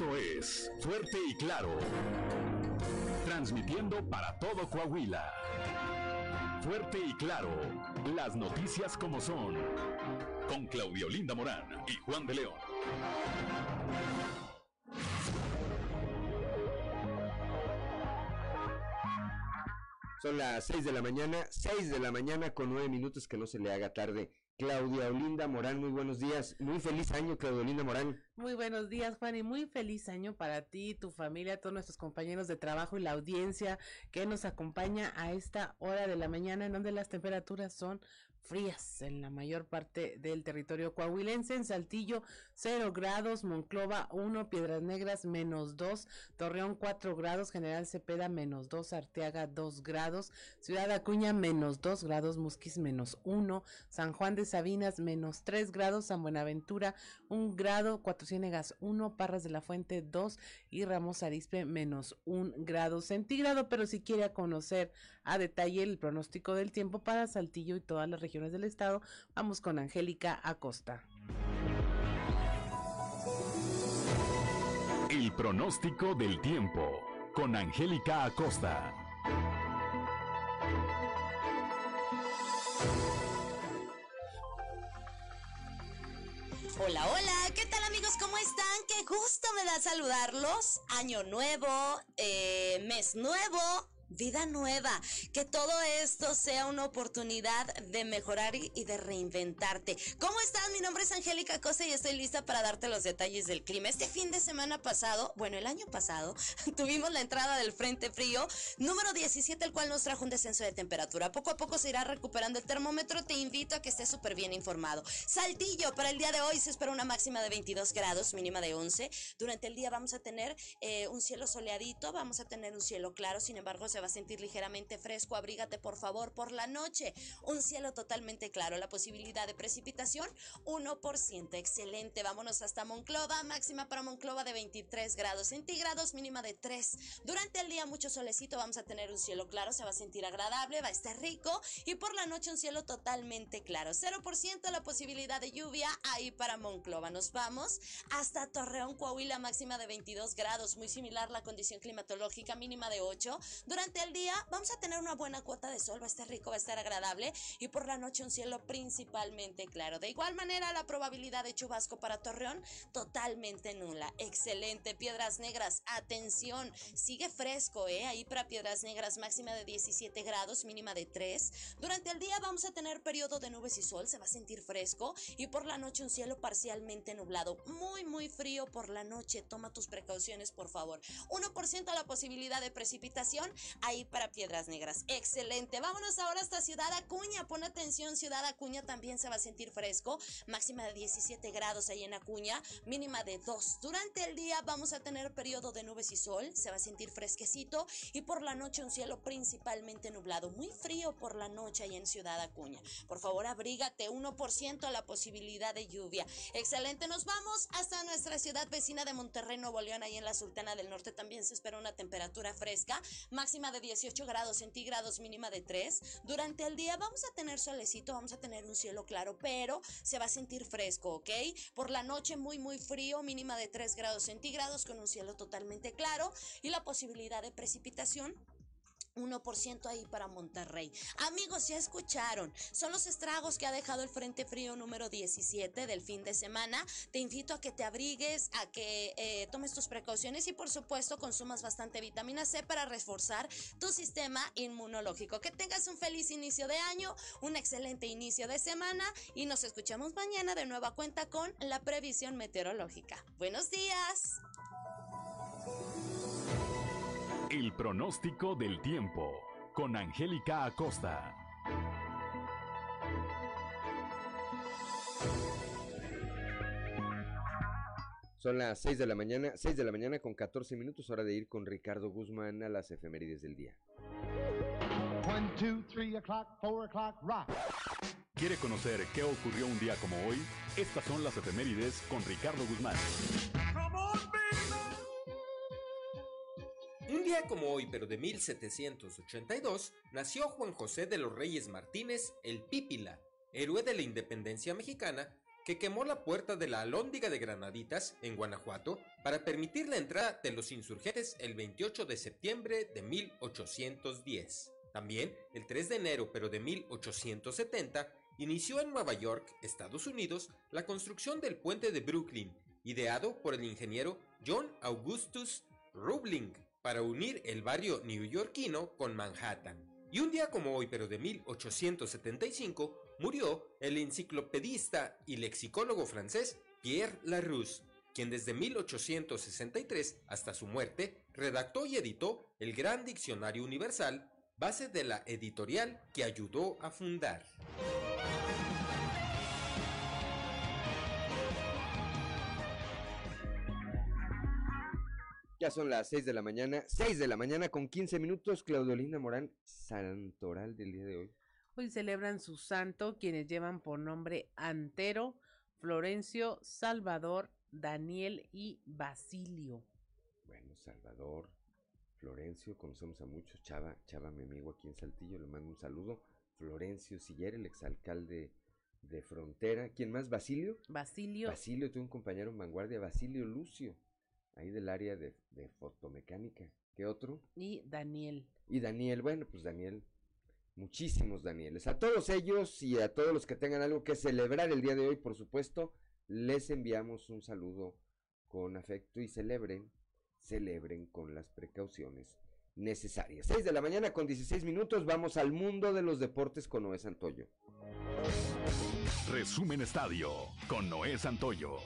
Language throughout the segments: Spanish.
Esto es Fuerte y Claro. Transmitiendo para todo Coahuila. Fuerte y Claro. Las noticias como son. Con Claudio Linda Morán y Juan de León. Son las 6 de la mañana, 6 de la mañana con 9 minutos que no se le haga tarde. Claudia Olinda Morán, muy buenos días. Muy feliz año, Claudia Olinda Morán. Muy buenos días, Juan, y muy feliz año para ti, tu familia, todos nuestros compañeros de trabajo y la audiencia que nos acompaña a esta hora de la mañana en donde las temperaturas son frías en la mayor parte del territorio coahuilense. En Saltillo, 0 grados, Monclova 1, Piedras Negras menos 2, Torreón 4 grados, General Cepeda menos 2, Arteaga 2 grados, Ciudad Acuña menos 2 grados, Musquis menos 1, San Juan de Sabinas menos 3 grados, San Buenaventura 1 grado, Cuatro Ciénegas 1, Parras de la Fuente 2 y Ramos Arispe menos 1 grado centígrado. Pero si quiere conocer a detalle el pronóstico del tiempo para Saltillo y todas las regiones del estado, vamos con Angélica Acosta. Pronóstico del tiempo con Angélica Acosta. Hola, hola, ¿qué tal amigos? ¿Cómo están? Qué gusto me da saludarlos. Año nuevo, eh, mes nuevo, vida nueva, que todo esto sea una oportunidad de mejorar y, de reinventarte. ¿Cómo estás? Mi nombre es Angélica Cosa y estoy lista para darte los detalles del clima. Este fin de semana pasado, bueno, el año pasado, tuvimos la entrada del Frente Frío número 17, el cual nos trajo un descenso de temperatura. Poco a poco se irá recuperando el termómetro. Te invito a que estés súper bien informado. Saltillo, para el día de hoy se espera una máxima de 22 grados, mínima de 11. Durante el día vamos a tener eh, un cielo soleadito, vamos a tener un cielo claro, sin embargo se va a sentir ligeramente fresco, abrígate por favor por la noche. Un cielo totalmente claro, la posibilidad de precipitación 1%, excelente. Vámonos hasta Monclova, máxima para Monclova de 23 grados centígrados, mínima de 3. Durante el día mucho solecito, vamos a tener un cielo claro, se va a sentir agradable, va a estar rico y por la noche un cielo totalmente claro. 0% la posibilidad de lluvia ahí para Monclova. Nos vamos hasta Torreón, Coahuila, máxima de 22 grados, muy similar la condición climatológica, mínima de 8. Durante el día vamos a tener una buena cuota de sol, va a estar rico, va a estar agradable y por la noche un cielo principalmente claro. De igual manera, la probabilidad de chubasco para Torreón totalmente nula. Excelente, Piedras Negras, atención, sigue fresco, ¿eh? Ahí para Piedras Negras máxima de 17 grados, mínima de 3. Durante el día vamos a tener periodo de nubes y sol, se va a sentir fresco y por la noche un cielo parcialmente nublado. Muy, muy frío por la noche, toma tus precauciones, por favor. 1% la posibilidad de precipitación, ahí para Piedras Negras. Excelente. Vámonos ahora hasta Ciudad Acuña. Pon atención, Ciudad Acuña también se va a sentir fresco. Máxima de 17 grados ahí en Acuña, mínima de 2. Durante el día vamos a tener periodo de nubes y sol, se va a sentir fresquecito y por la noche un cielo principalmente nublado. Muy frío por la noche ahí en Ciudad Acuña. Por favor, abrígate 1% la posibilidad de lluvia. Excelente. Nos vamos hasta nuestra ciudad vecina de Monterrey, Nuevo León, ahí en la Sultana del Norte también se espera una temperatura fresca, máxima de 18 grados centígrados, mínima de 3. Durante el día vamos a tener solecito, vamos a tener un cielo claro, pero se va a sentir fresco, ¿ok? Por la noche muy, muy frío, mínima de 3 grados centígrados con un cielo totalmente claro y la posibilidad de precipitación 1% ahí para Monterrey. Amigos, ya escucharon. Son los estragos que ha dejado el Frente Frío número 17 del fin de semana. Te invito a que te abrigues, a que eh, tomes tus precauciones y por supuesto consumas bastante vitamina C para reforzar tu sistema inmunológico. Que tengas un feliz inicio de año, un excelente inicio de semana y nos escuchamos mañana de nueva cuenta con la previsión meteorológica. Buenos días. El pronóstico del tiempo con Angélica Acosta. Son las 6 de la mañana, 6 de la mañana con 14 minutos, hora de ir con Ricardo Guzmán a las efemérides del día. 1, 2, 3 o'clock, 4 o'clock, rock. ¿Quiere conocer qué ocurrió un día como hoy? Estas son las efemérides con Ricardo Guzmán. Un como hoy, pero de 1782, nació Juan José de los Reyes Martínez, el Pípila, héroe de la independencia mexicana, que quemó la puerta de la Alhóndiga de Granaditas, en Guanajuato, para permitir la entrada de los insurgentes el 28 de septiembre de 1810. También, el 3 de enero pero de 1870, inició en Nueva York, Estados Unidos, la construcción del puente de Brooklyn, ideado por el ingeniero John Augustus Roebling para unir el barrio neoyorquino con Manhattan. Y un día como hoy, pero de 1875, murió el enciclopedista y lexicólogo francés Pierre Larousse, quien desde 1863 hasta su muerte redactó y editó el Gran Diccionario Universal, base de la editorial que ayudó a fundar. Ya son las 6 de la mañana, 6 de la mañana con 15 minutos. Claudio Morán, santoral del día de hoy. Hoy celebran su santo quienes llevan por nombre Antero, Florencio, Salvador, Daniel y Basilio. Bueno, Salvador, Florencio, conocemos a muchos. Chava, Chava, mi amigo aquí en Saltillo, le mando un saludo. Florencio Siller, el exalcalde de Frontera. ¿Quién más? ¿Basilio? Basilio. Basilio, tuve un compañero en vanguardia, Basilio Lucio ahí del área de, fotomecánica. ¿Qué otro? Y Daniel. Y Daniel, bueno, pues Daniel, muchísimos Danieles. A todos ellos y a todos los que tengan algo que celebrar el día de hoy, por supuesto, les enviamos un saludo con afecto y celebren, celebren con las precauciones necesarias. 6 de la mañana con 16 minutos, vamos al mundo de los deportes con Noé Santoyo. Resumen Estadio con Noé Santoyo.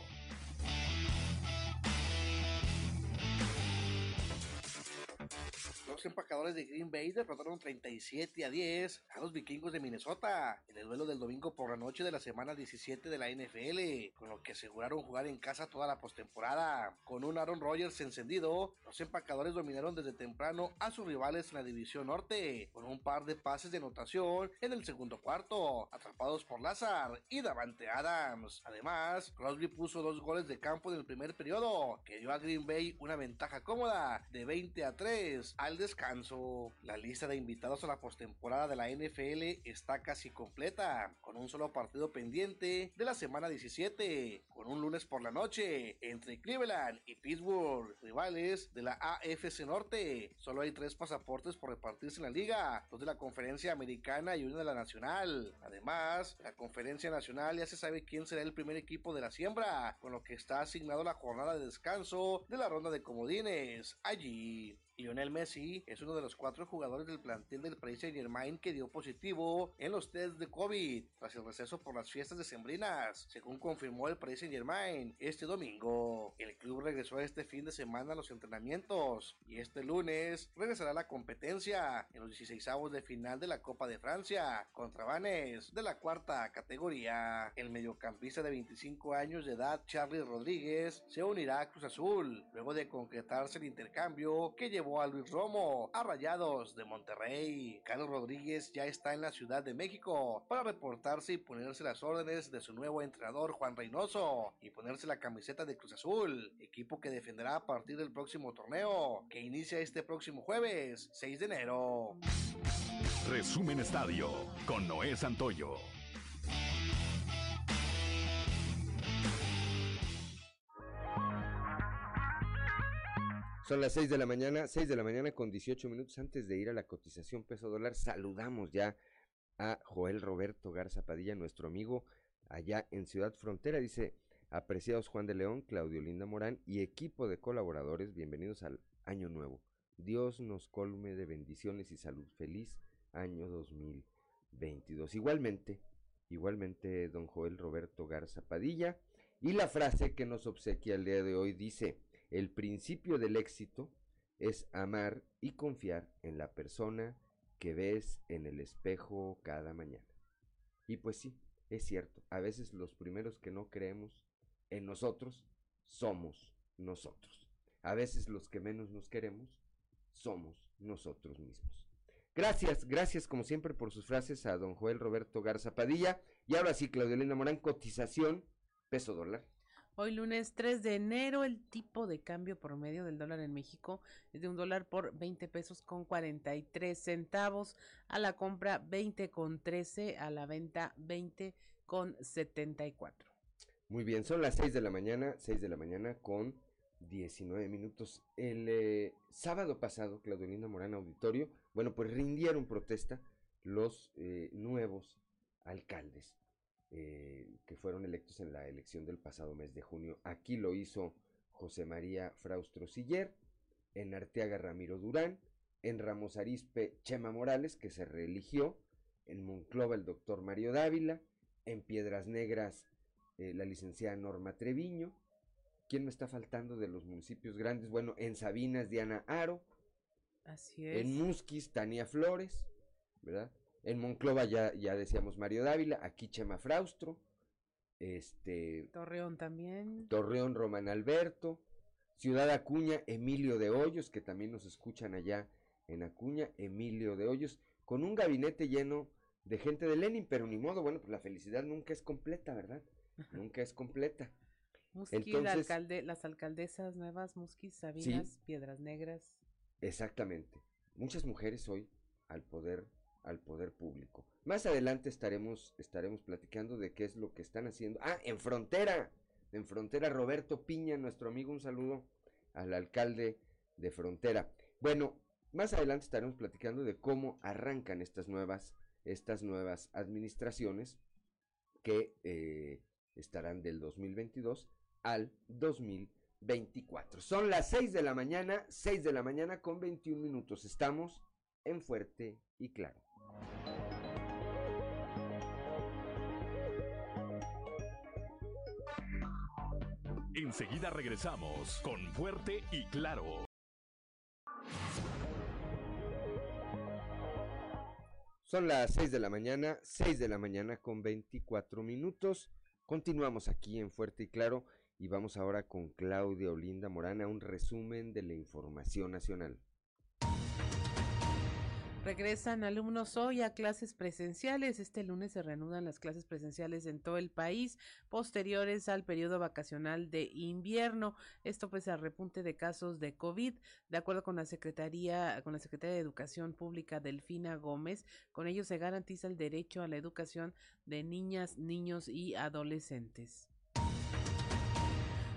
Empacadores de Green Bay derrotaron 37 a 10 a los vikingos de Minnesota en el duelo del domingo por la noche de la semana 17 de la NFL, con lo que aseguraron jugar en casa toda la postemporada. Con un Aaron Rodgers encendido, los empacadores dominaron desde temprano a sus rivales en la división norte, con un par de pases de anotación en el segundo cuarto, atrapados por Lazar y Davante Adams. Además, Crosby puso dos goles de campo en el primer periodo, que dio a Green Bay una ventaja cómoda de 20 a 3 al descanso descanso. La lista de invitados a la postemporada de la NFL está casi completa, con un solo partido pendiente de la semana 17, con un lunes por la noche entre Cleveland y Pittsburgh, rivales de la AFC Norte. Solo hay tres pasaportes por repartirse en la liga, dos de la conferencia americana y uno de la nacional. Además, la conferencia nacional ya se sabe quién será el primer equipo de la siembra, con lo que está asignado la jornada de descanso de la ronda de comodines allí. Lionel Messi es uno de los cuatro jugadores del plantel del Paris Saint Germain que dio positivo en los test de COVID tras el receso por las fiestas decembrinas, según confirmó el Paris Saint Germain este domingo. El club regresó este fin de semana a los entrenamientos y este lunes regresará a la competencia en los 16 avos de final de la Copa de Francia contra Vanes de la cuarta categoría. El mediocampista de 25 años de edad Charlie Rodríguez se unirá a Cruz Azul luego de concretarse el intercambio que llevó a Luis Romo a Rayados de Monterrey. Carlos Rodríguez ya está en la Ciudad de México para reportarse y ponerse las órdenes de su nuevo entrenador Juan Reynoso y ponerse la camiseta de Cruz Azul, equipo que defenderá a partir del próximo torneo que inicia este próximo jueves 6 de enero. Resumen Estadio con Noé Santoyo. Son las 6 de la mañana, 6 de la mañana con 18 minutos antes de ir a la cotización peso dólar. Saludamos ya a Joel Roberto Garza Padilla, nuestro amigo allá en Ciudad Frontera. Dice, apreciados Juan de León, Claudio Linda Morán y equipo de colaboradores, bienvenidos al año nuevo. Dios nos colme de bendiciones y salud. Feliz año 2022. Igualmente, igualmente, don Joel Roberto Garza Padilla. Y la frase que nos obsequia el día de hoy dice, el principio del éxito es amar y confiar en la persona que ves en el espejo cada mañana. Y pues sí, es cierto, a veces los primeros que no creemos en nosotros somos nosotros. A veces los que menos nos queremos somos nosotros mismos. Gracias, gracias como siempre por sus frases a don Joel Roberto Garza Padilla. Y ahora sí, Claudio Elena Morán, cotización, peso dólar. Hoy lunes 3 de enero el tipo de cambio promedio del dólar en México es de un dólar por 20 pesos con 43 centavos, a la compra 20 con 13, a la venta 20 con 74. Muy bien, son las 6 de la mañana, 6 de la mañana con 19 minutos. El eh, sábado pasado, Claudio Linda Morán Auditorio, bueno, pues rindieron protesta los eh, nuevos alcaldes eh, que fueron electos en la elección del pasado mes de junio. Aquí lo hizo José María Fraustro Siller, en Arteaga Ramiro Durán, en Ramos Arispe Chema Morales, que se reeligió, en Monclova el doctor Mario Dávila, en Piedras Negras la licenciada Norma Treviño, ¿Quién me está faltando de los municipios grandes? Bueno, en Sabinas, Diana Aro. Así es. En Musquis, Tania Flores, ¿verdad? En Monclova ya, ya decíamos Mario Dávila, aquí Chema Fraustro. Este. Torreón también. Torreón Román Alberto. Ciudad Acuña, Emilio de Hoyos, que también nos escuchan allá en Acuña, Emilio de Hoyos, con un gabinete lleno de gente de Lenin, pero ni modo, bueno, pues la felicidad nunca es completa, ¿verdad? nunca es completa. Musquis, alcalde, las alcaldesas nuevas, Musquis, Sabinas, Piedras Negras. Exactamente. Muchas mujeres hoy al poder, al poder público. Más adelante estaremos, estaremos platicando de qué es lo que están haciendo. Ah, en frontera, en frontera, Roberto Piña, nuestro amigo, un saludo al alcalde de frontera. Bueno, más adelante estaremos platicando de cómo arrancan estas nuevas, estas nuevas administraciones que eh, estarán del 2022 al 2024. Son las 6 de la mañana, 6 de la mañana con 21 minutos. Estamos en Fuerte y Claro. Enseguida regresamos con Fuerte y Claro. Son las 6 de la mañana, 6 de la mañana con 24 minutos. Continuamos aquí en Fuerte y Claro y vamos ahora con Claudia Olinda Morana, un resumen de la información nacional. Regresan alumnos hoy a clases presenciales. Este lunes se reanudan las clases presenciales en todo el país, posteriores al periodo vacacional de invierno. Esto pues al repunte de casos de COVID, de acuerdo con la Secretaría, con la Secretaría de Educación Pública Delfina Gómez. Con ello se garantiza el derecho a la educación de niñas, niños y adolescentes.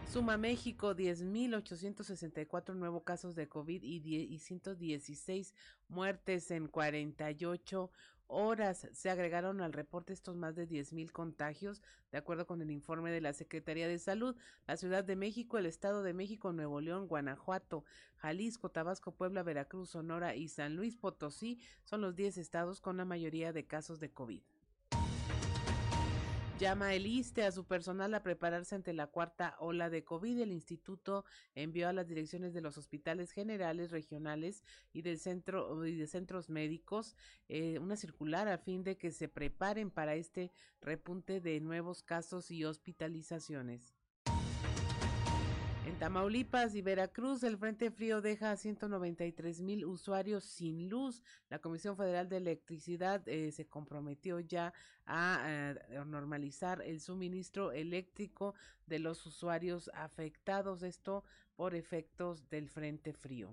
Suma México 10.864 nuevos casos de COVID y, 116 muertes en 48 horas. Se agregaron al reporte estos más de 10.000 contagios, de acuerdo con el informe de la Secretaría de Salud. La Ciudad de México, el Estado de México, Nuevo León, Guanajuato, Jalisco, Tabasco, Puebla, Veracruz, Sonora y San Luis Potosí son los 10 estados con la mayoría de casos de COVID. Llama el ISTE a su personal a prepararse ante la cuarta ola de COVID. El instituto envió a las direcciones de los hospitales generales, regionales y del centro y de centros médicos eh, una circular a fin de que se preparen para este repunte de nuevos casos y hospitalizaciones. Tamaulipas y Veracruz, el Frente Frío deja a 193 mil usuarios sin luz. La Comisión Federal de Electricidad eh, se comprometió ya a, eh, normalizar el suministro eléctrico de los usuarios afectados, esto por efectos del Frente Frío.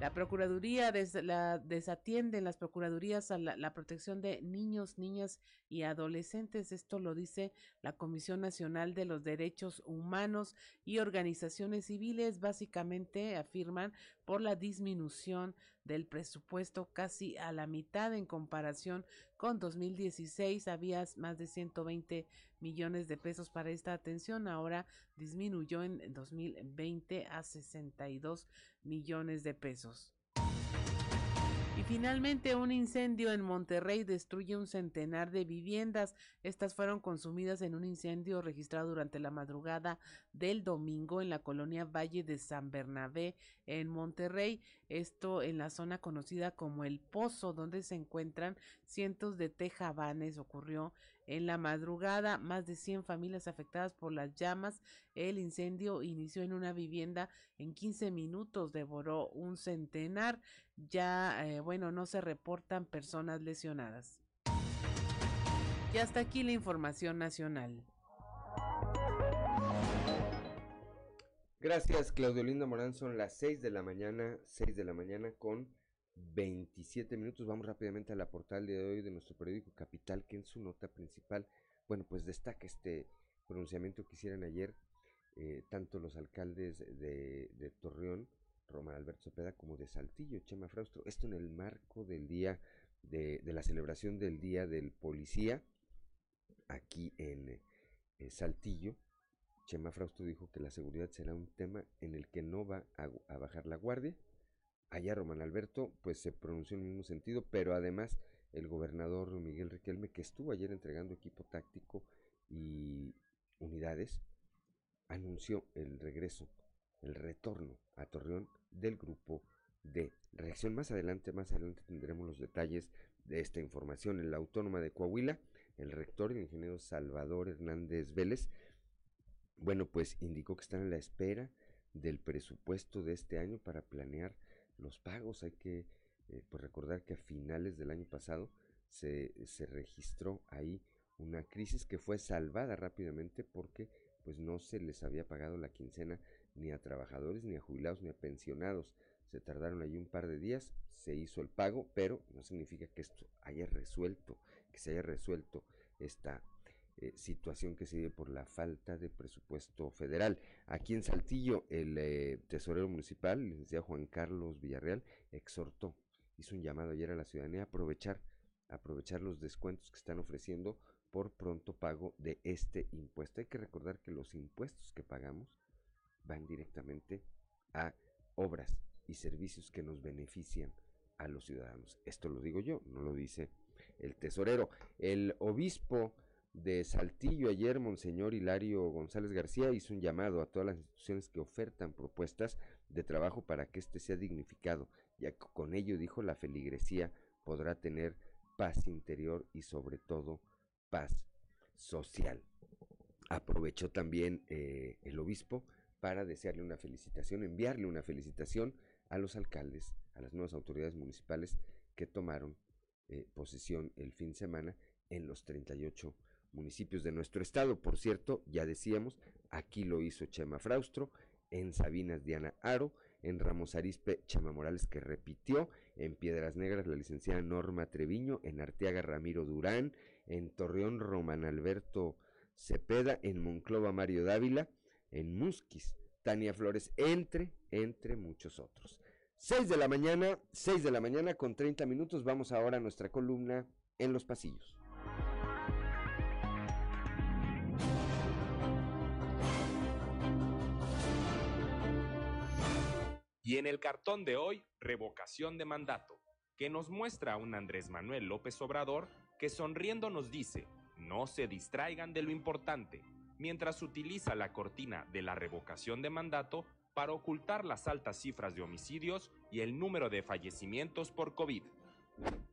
La Procuraduría la, desatiende en las Procuradurías a la, protección de niños, niñas y adolescentes. Esto lo dice la Comisión Nacional de los Derechos Humanos y organizaciones civiles. Básicamente afirman por la disminución del presupuesto casi a la mitad en comparación con 2016. Había más de 120 millones de pesos para esta atención. Ahora disminuyó en 2020 a 62 millones de pesos. Y finalmente un incendio en Monterrey destruye un centenar de viviendas. Estas fueron consumidas en un incendio registrado durante la madrugada del domingo en la colonia Valle de San Bernabé en Monterrey. Esto en la zona conocida como El Pozo, donde se encuentran cientos de tejabanes. Ocurrió en la madrugada, más de 100 familias afectadas por las llamas. El incendio inició en una vivienda en 15 minutos, devoró un centenar. Ya, eh, bueno, no se reportan personas lesionadas. Y hasta aquí la información nacional. Gracias, Claudio Linda Morán. Son las 6 de la mañana, 6 de la mañana con 27 minutos. Vamos rápidamente a la portal de hoy de nuestro periódico Capital, que en su nota principal bueno, pues destaca este pronunciamiento que hicieron ayer eh, tanto los alcaldes de, Torreón, Román Alberto Cepeda, como de Saltillo, Chema Fraustro. Esto en el marco del día de, de la celebración del Día del Policía aquí en eh, Saltillo. Chema Frausto dijo que la seguridad será un tema en el que no va a, bajar la guardia. Allá Román Alberto pues se pronunció en el mismo sentido, pero además el gobernador Miguel Riquelme, que estuvo ayer entregando equipo táctico y unidades, anunció el regreso, el retorno a Torreón del grupo de reacción. Más adelante, más adelante tendremos los detalles de esta información. En la Autónoma de Coahuila, el rector, el ingeniero Salvador Hernández Vélez, bueno, pues indicó que están a la espera del presupuesto de este año para planear los pagos. Hay que eh, pues recordar que a finales del año pasado se, se registró ahí una crisis que fue salvada rápidamente porque pues no se les había pagado la quincena ni a trabajadores, ni a jubilados, ni a pensionados. Se tardaron allí un par de días, se hizo el pago, pero no significa que esto haya resuelto, que se haya resuelto esta eh, situación que se vive por la falta de presupuesto federal. Aquí en Saltillo, el eh, tesorero municipal, el licenciado Juan Carlos Villarreal, exhortó, hizo un llamado ayer a la ciudadanía a aprovechar, aprovechar los descuentos que están ofreciendo por pronto pago de este impuesto. Hay que recordar que los impuestos que pagamos van directamente a obras y servicios que nos benefician a los ciudadanos. Esto lo digo yo, no lo dice el tesorero. El obispo de Saltillo ayer, Monseñor Hilario González García, hizo un llamado a todas las instituciones que ofertan propuestas de trabajo para que éste sea dignificado, ya que con ello, dijo, la feligresía podrá tener paz interior y sobre todo paz social. Aprovechó también eh, el obispo para desearle una felicitación, enviarle una felicitación a los alcaldes, a las nuevas autoridades municipales que tomaron eh, posesión el fin de semana en los 38 municipios de nuestro estado. Por cierto, ya decíamos, aquí lo hizo Chema Fraustro, en Sabinas Diana Aro, en Ramos Arispe Chema Morales que repitió, en Piedras Negras la licenciada Norma Treviño, en Arteaga Ramiro Durán, en Torreón Román Alberto Cepeda, en Monclova Mario Dávila, en Musquis Tania Flores, entre, entre muchos otros. 6 de la mañana, 6 de la mañana con 30 minutos, vamos ahora a nuestra columna en los pasillos. Y en el cartón de hoy, revocación de mandato, que nos muestra a un Andrés Manuel López Obrador que sonriendo nos dice, no se distraigan de lo importante, mientras utiliza la cortina de la revocación de mandato para ocultar las altas cifras de homicidios y el número de fallecimientos por COVID.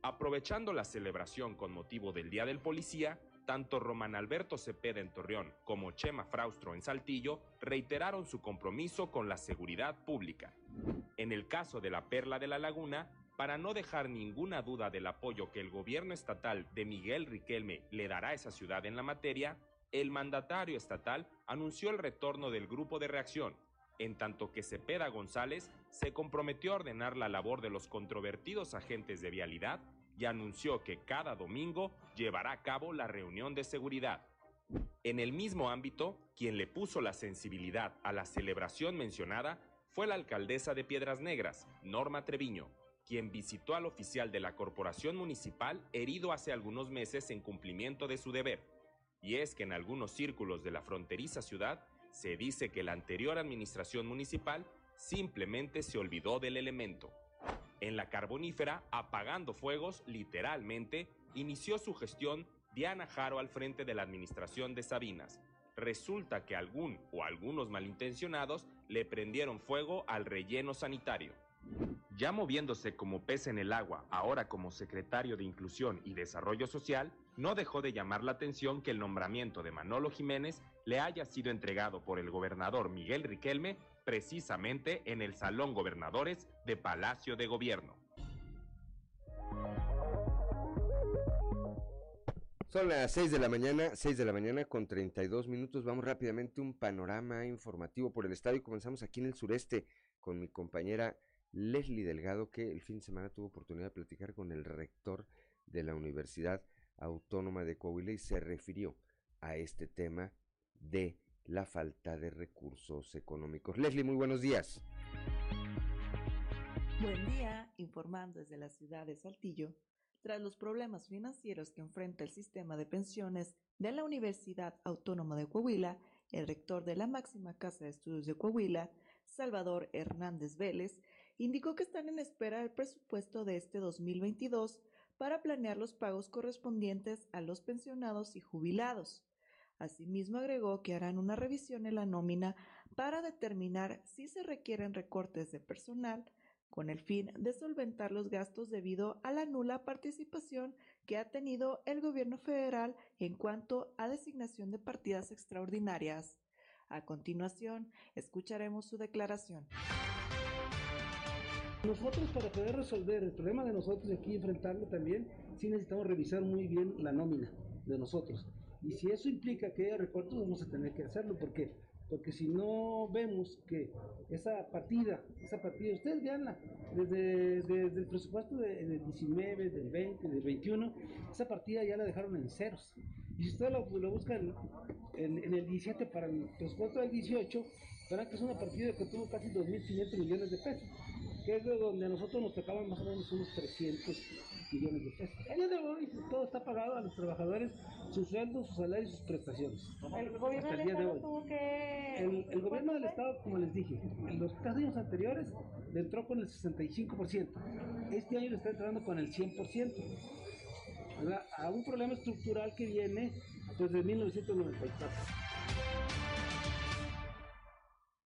Aprovechando la celebración con motivo del Día del Policía, tanto Román Alberto Cepeda en Torreón como Chema Fraustro en Saltillo reiteraron su compromiso con la seguridad pública. En el caso de la Perla de la Laguna, para no dejar ninguna duda del apoyo que el gobierno estatal de Miguel Riquelme le dará a esa ciudad en la materia, el mandatario estatal anunció el retorno del grupo de reacción, en tanto que Cepeda González se comprometió a ordenar la labor de los controvertidos agentes de vialidad y anunció que cada domingo llevará a cabo la reunión de seguridad. En el mismo ámbito, quien le puso la sensibilidad a la celebración mencionada fue la alcaldesa de Piedras Negras, Norma Treviño, quien visitó al oficial de la corporación municipal herido hace algunos meses en cumplimiento de su deber. Y es que en algunos círculos de la fronteriza ciudad se dice que la anterior administración municipal simplemente se olvidó del elemento. En la carbonífera, apagando fuegos, literalmente, inició su gestión Diana Jaro al frente de la administración de Sabinas. Resulta que algún o algunos malintencionados le prendieron fuego al relleno sanitario. Ya moviéndose como pez en el agua, ahora como secretario de Inclusión y Desarrollo Social, no dejó de llamar la atención que el nombramiento de Manolo Jiménez le haya sido entregado por el gobernador Miguel Riquelme precisamente en el Salón Gobernadores de Palacio de Gobierno. Son las 6 de la mañana, 6 de la mañana con 32 minutos. Vamos rápidamente un panorama informativo por el estadio. Comenzamos aquí en el sureste con mi compañera Leslie Delgado, que el fin de semana tuvo oportunidad de platicar con el rector de la Universidad Autónoma de Coahuila y se refirió a este tema de la falta de recursos económicos. Leslie, muy buenos días. Buen día, informando desde la ciudad de Saltillo. Tras los problemas financieros que enfrenta el sistema de pensiones de la Universidad Autónoma de Coahuila, el rector de la máxima casa de estudios de Coahuila, Salvador Hernández Vélez, indicó que están en espera del presupuesto de este 2022 para planear los pagos correspondientes a los pensionados y jubilados. Asimismo agregó que harán una revisión en la nómina para determinar si se requieren recortes de personal con el fin de solventar los gastos debido a la nula participación que ha tenido el gobierno federal en cuanto a designación de partidas extraordinarias. A continuación, escucharemos su declaración. Nosotros para poder resolver el problema de nosotros y aquí enfrentarlo también, sí necesitamos revisar muy bien la nómina de nosotros. Y si eso implica que haya recortes, vamos a tener que hacerlo, porque porque si no vemos que esa partida, esa partida, ustedes veanla, desde, desde el presupuesto de, del 19, del 20, del 21, esa partida ya la dejaron en ceros. Y si ustedes lo, buscan en, en, el 17 para el presupuesto del 18, verán que es una partida que tuvo casi 2.500 millones de pesos, que es de donde a nosotros nos tocaban más o menos unos 300 millones de pesos. El día de hoy todo está pagado a los trabajadores, sus sueldos, sus salarios y sus prestaciones. El gobierno del Estado tuvo que... El, el, gobierno del Estado, como les dije, en los años anteriores le entró con el 65%. Este año le está entrando con el 100%. ¿verdad? A un problema estructural que viene desde 1994.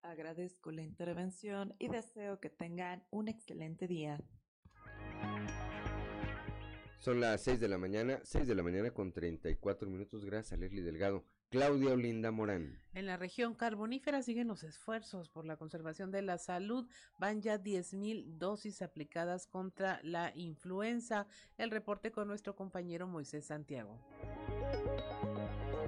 Agradezco la intervención y deseo que tengan un excelente día. Son las 6 de la mañana, 6 de la mañana con 34 minutos. Gracias a Leslie Delgado. Claudia Olinda Morán. En la región carbonífera siguen los esfuerzos por la conservación de la salud. Van ya 10.000 dosis aplicadas contra la influenza. El reporte con nuestro compañero Moisés Santiago.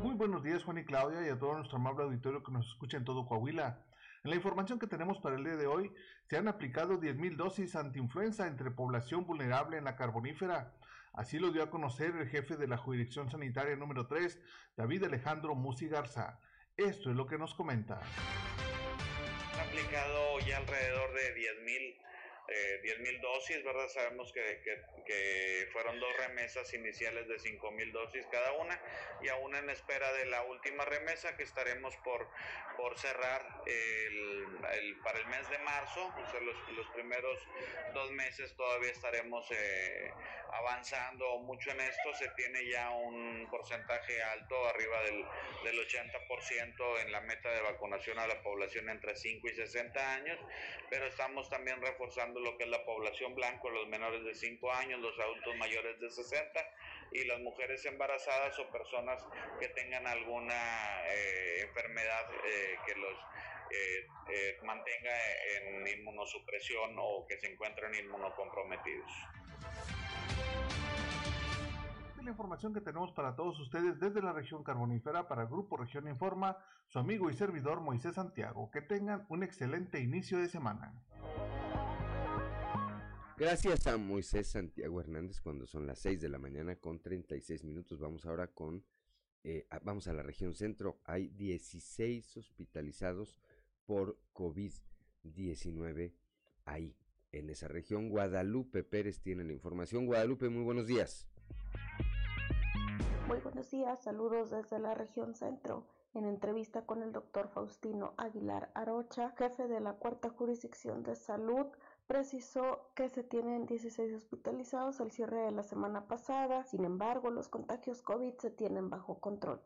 Muy buenos días, Juan y Claudia, y a todo nuestro amable auditorio que nos escucha en todo Coahuila. En la información que tenemos para el día de hoy, se han aplicado 10.000 dosis antiinfluenza entre población vulnerable en la carbonífera. Así lo dio a conocer el jefe de la Jurisdicción Sanitaria número 3, David Alejandro Musi Garza. Esto es lo que nos comenta. Han aplicado ya alrededor de 10.000 eh, 10 mil dosis, ¿verdad? Sabemos que, que, que, fueron dos remesas iniciales de 5 mil dosis cada una y aún en espera de la última remesa que estaremos por, por cerrar el, el, para el mes de marzo, o sea, los, los primeros dos meses todavía estaremos eh, avanzando mucho en esto, se tiene ya un porcentaje alto, arriba del, del 80% en la meta de vacunación a la población entre 5 y 60 años, pero estamos también reforzando lo que es la población blanca, los menores de 5 años, los adultos mayores de 60 y las mujeres embarazadas o personas que tengan alguna eh, enfermedad eh, que los eh, mantenga en inmunosupresión o que se encuentren inmunocomprometidos la información que tenemos para todos ustedes desde la región carbonífera para el Grupo Región Informa, su amigo y servidor Moisés Santiago. Que tengan un excelente inicio de semana. Gracias a Moisés Santiago Hernández cuando son las 6 de la mañana con 36 minutos. Vamos ahora con, eh, vamos a la región centro. Hay 16 hospitalizados por COVID-19 ahí, en esa región. Guadalupe Pérez tiene la información. Guadalupe, muy buenos días. Muy buenos días, saludos desde la región centro. En entrevista con el doctor Faustino Aguilar Arocha, jefe de la cuarta jurisdicción de salud, precisó que se tienen 16 hospitalizados al cierre de la semana pasada, sin embargo los contagios COVID se tienen bajo control.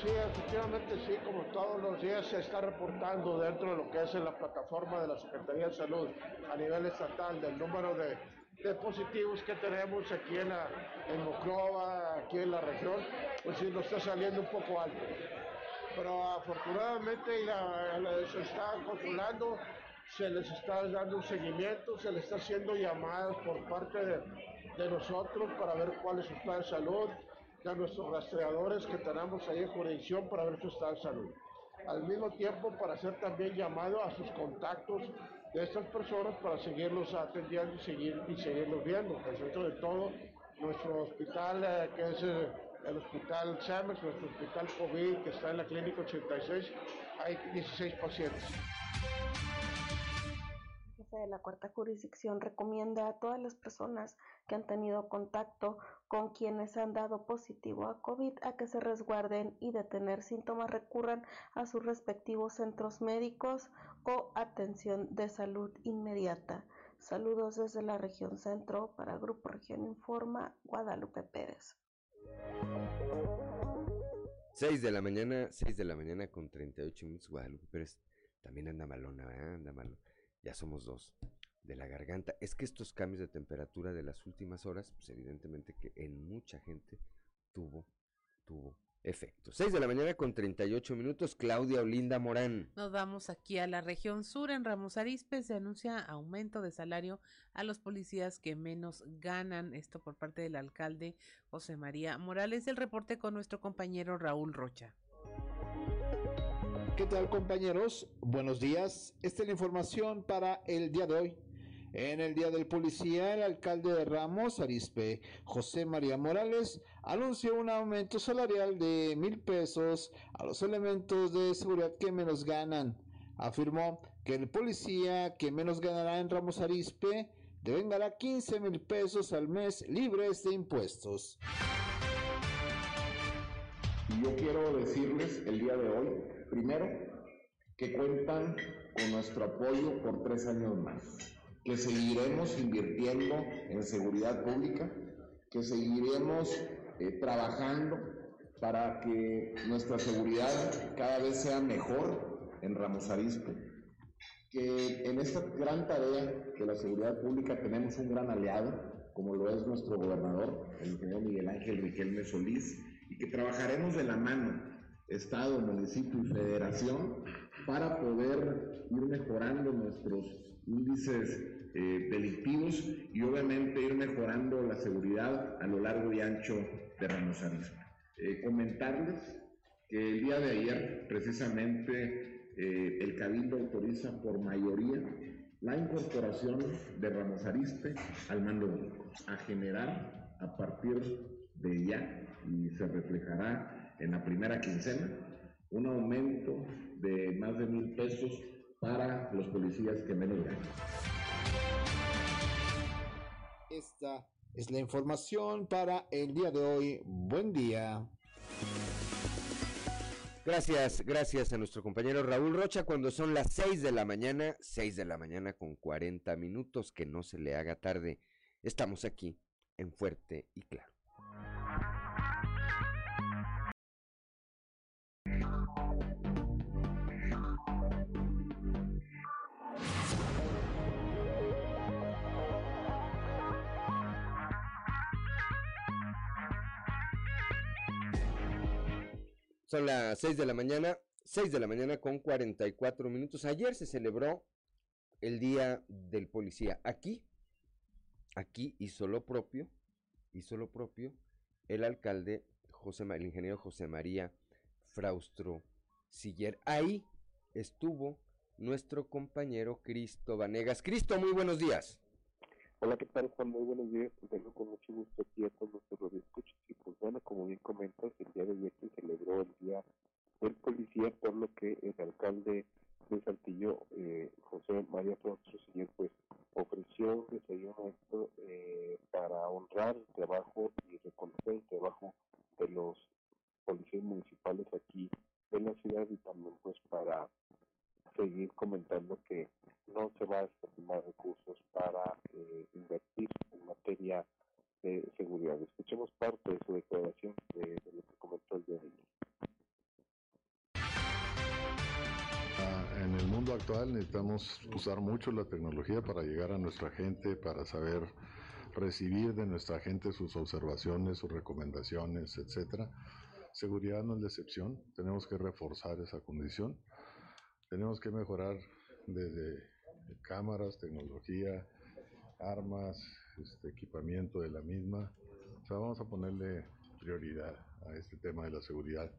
Sí, efectivamente sí, como todos los días se está reportando dentro de lo que es en la plataforma de la Secretaría de Salud a nivel estatal del número de, de positivos que tenemos aquí en, la, en Moclova, aquí en la región, pues sí nos está saliendo un poco alto. Pero afortunadamente se está controlando, se les está dando un seguimiento, se les está haciendo llamadas por parte de, nosotros para ver cuál es su estado de salud, de nuestros rastreadores que tenemos ahí en jurisdicción para ver su estado de salud. Al mismo tiempo para hacer también llamado a sus contactos de estas personas para seguirlos atendiendo y, seguir, y seguirlos viendo. Pues dentro de todo, nuestro hospital, eh, que es eh, el hospital SAMEX, nuestro hospital COVID que está en la clínica 86, hay 16 pacientes. De la cuarta jurisdicción recomienda a todas las personas que han tenido contacto con quienes han dado positivo a COVID a que se resguarden y de tener síntomas recurran a sus respectivos centros médicos o atención de salud inmediata. Saludos desde la región centro para Grupo Región Informa, Guadalupe Pérez. 6 de la mañana, 6 de la mañana con 38 minutos, Guadalupe Pérez también anda malona, ¿verdad? anda malo. Ya somos dos. De la garganta. Es que estos cambios de temperatura de las últimas horas, pues evidentemente que en mucha gente tuvo, tuvo efecto. 6 de la mañana con 38 minutos, Claudia Olinda Morán. Nos vamos aquí a la región sur. En Ramos Arizpe se anuncia aumento de salario a los policías que menos ganan. Esto por parte del alcalde José María Morales. El reporte con nuestro compañero Raúl Rocha. ¿Qué tal compañeros? Buenos días. Esta es la información para el día de hoy. En el Día del Policía, el alcalde de Ramos Arizpe, José María Morales, anunció un aumento salarial de mil pesos a los elementos de seguridad que menos ganan. Afirmó que el policía que menos ganará en Ramos Arizpe devengará 15 mil pesos al mes libres de impuestos. Y yo quiero decirles el día de hoy, primero, que cuentan con nuestro apoyo por tres años más que seguiremos invirtiendo en seguridad pública, que seguiremos eh, trabajando para que nuestra seguridad cada vez sea mejor en Ramos Arizpe, que en esta gran tarea de la seguridad pública tenemos un gran aliado, como lo es nuestro gobernador, el ingeniero Miguel Ángel Riquelme Solís, y que trabajaremos de la mano, Estado, municipio y federación, para poder ir mejorando nuestros índices eh, delictivos y obviamente ir mejorando la seguridad a lo largo y ancho de Ramos. Eh, comentarles que el día de ayer precisamente eh, el Cabildo autoriza por mayoría la incorporación de Ramos Arizpe al mando único, a generar a partir de ya, y se reflejará en la primera quincena, un aumento de más de mil pesos para los policías que menos ganan. Esta es la información para el día de hoy. Buen día. Gracias, gracias a nuestro compañero Raúl Rocha cuando son las 6 de la mañana, 6 de la mañana con 40 minutos, que no se le haga tarde. Estamos aquí en Fuerte y Claro. Son las 6 de la mañana, 6 de la mañana con 44 minutos. Ayer se celebró el Día del Policía. Aquí, aquí hizo lo propio, hizo lo propio el alcalde José, el ingeniero José María Fraustro Siller. Ahí estuvo nuestro compañero Cristo Vanegas. Cristo, muy buenos días. Hola, ¿qué tal, Juan? Muy buenos días. Vengo con mucho gusto aquí a todos nuestros escuchas. Y pues bueno, como bien comentas, el día de ayer se celebró el Día del Policía, por lo que el alcalde de Saltillo, eh, José María Fraustro Siller, pues ofreció un desayuno eh, para honrar el trabajo y reconocer el trabajo de los policías municipales aquí en la ciudad y también pues para seguir comentando que no se va a estimar recursos para eh, invertir en materia de seguridad. Escuchemos parte de su declaración de, de lo que comentó el día de ayer. En el mundo actual necesitamos usar mucho la tecnología para llegar a nuestra gente, para saber recibir de nuestra gente sus observaciones, sus recomendaciones, etcétera. Seguridad no es la excepción, tenemos que reforzar esa condición, tenemos que mejorar desde cámaras, tecnología, armas, este, equipamiento de la misma. O sea, vamos a ponerle prioridad a este tema de la seguridad.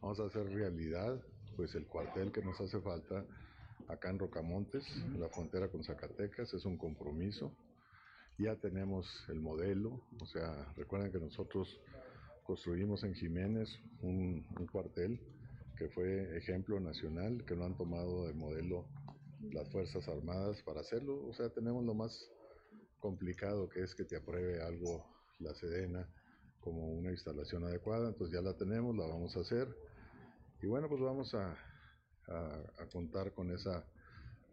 Vamos a hacer realidad pues el cuartel que nos hace falta acá en Rocamontes, en la frontera con Zacatecas, es un compromiso. Ya tenemos el modelo, o sea, recuerden que nosotros construimos en Jiménez un, un cuartel que fue ejemplo nacional, que no han tomado de modelo las Fuerzas Armadas para hacerlo. O sea, tenemos lo más complicado que es que te apruebe algo la Sedena como una instalación adecuada. Entonces ya la tenemos, la vamos a hacer. Y bueno, pues vamos a, a, a contar con esa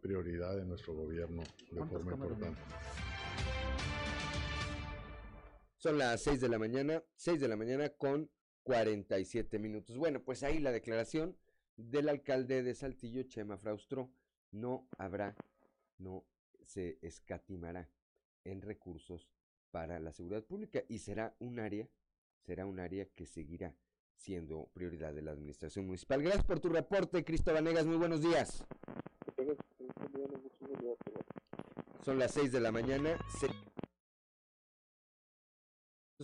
prioridad de nuestro gobierno de forma importante. Son las 6 de la mañana, 6 de la mañana con 47 minutos. Bueno, pues ahí la declaración del alcalde de Saltillo, Chema Fraustro, no habrá, no se escatimará en recursos para la seguridad pública y será un área, será un área que seguirá siendo prioridad de la administración municipal. Gracias por tu reporte, Cristóbal Negas, muy buenos días. Son las 6 de la mañana.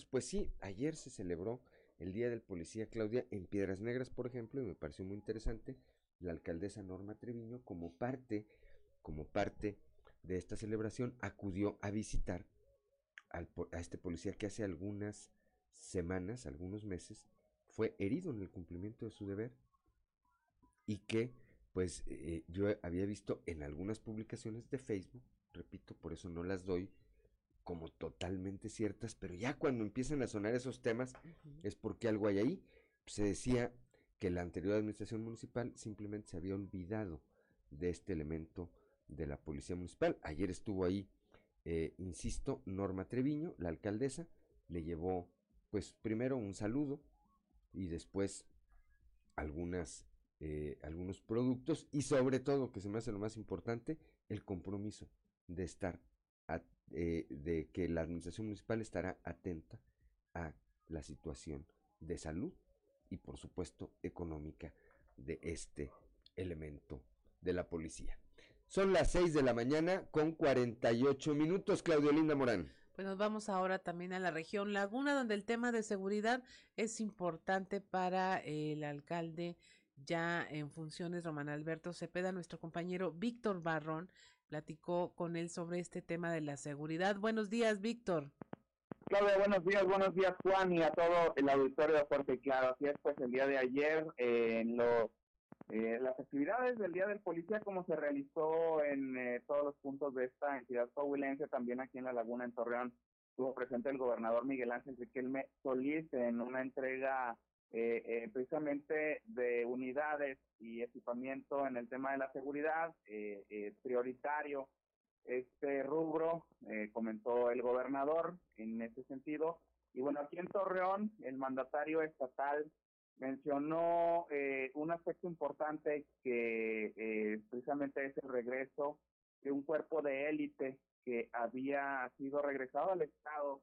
Pues sí, ayer se celebró el Día del Policía Claudia en Piedras Negras, por ejemplo, y me pareció muy interesante la alcaldesa Norma Treviño como parte, como parte de esta celebración acudió a visitar al, a este policía que hace algunas semanas, algunos meses, fue herido en el cumplimiento de su deber y que pues eh, yo había visto en algunas publicaciones de Facebook, repito, por eso no las doy como totalmente ciertas, pero ya cuando empiezan a sonar esos temas es porque algo hay ahí. Se decía que la anterior administración municipal simplemente se había olvidado de este elemento de la policía municipal. Ayer estuvo ahí, eh, insisto, Norma Treviño, la alcaldesa, le llevó pues primero un saludo y después algunas, eh, algunos productos y sobre todo, que se me hace lo más importante, el compromiso de estar a, eh, de que la administración municipal estará atenta a la situación de salud y por supuesto económica de este elemento de la policía. Son las 6 de la mañana con 48 minutos, Claudio Linda Morán. Pues nos vamos ahora también a la región Laguna, donde el tema de seguridad es importante para el alcalde ya en funciones, Román Alberto Cepeda, nuestro compañero Víctor Barrón, platicó con él sobre este tema de la seguridad. Buenos días, Víctor. Claudia, buenos días, buenos días Juan y a todo el auditorio de Fuerte Claro. Así es, pues el día de ayer eh, en lo, eh, las actividades del Día del Policía como se realizó en eh, todos los puntos de esta entidad coahuilense, también aquí en La Laguna, en Torreón, estuvo presente el gobernador Miguel Ángel Riquelme Solís en una entrega eh, precisamente de unidades y equipamiento en el tema de la seguridad prioritario este rubro, eh, comentó el gobernador en ese sentido. Y bueno, aquí en Torreón, el mandatario estatal mencionó eh, un aspecto importante que eh, precisamente es el regreso de un cuerpo de élite que había sido regresado al Estado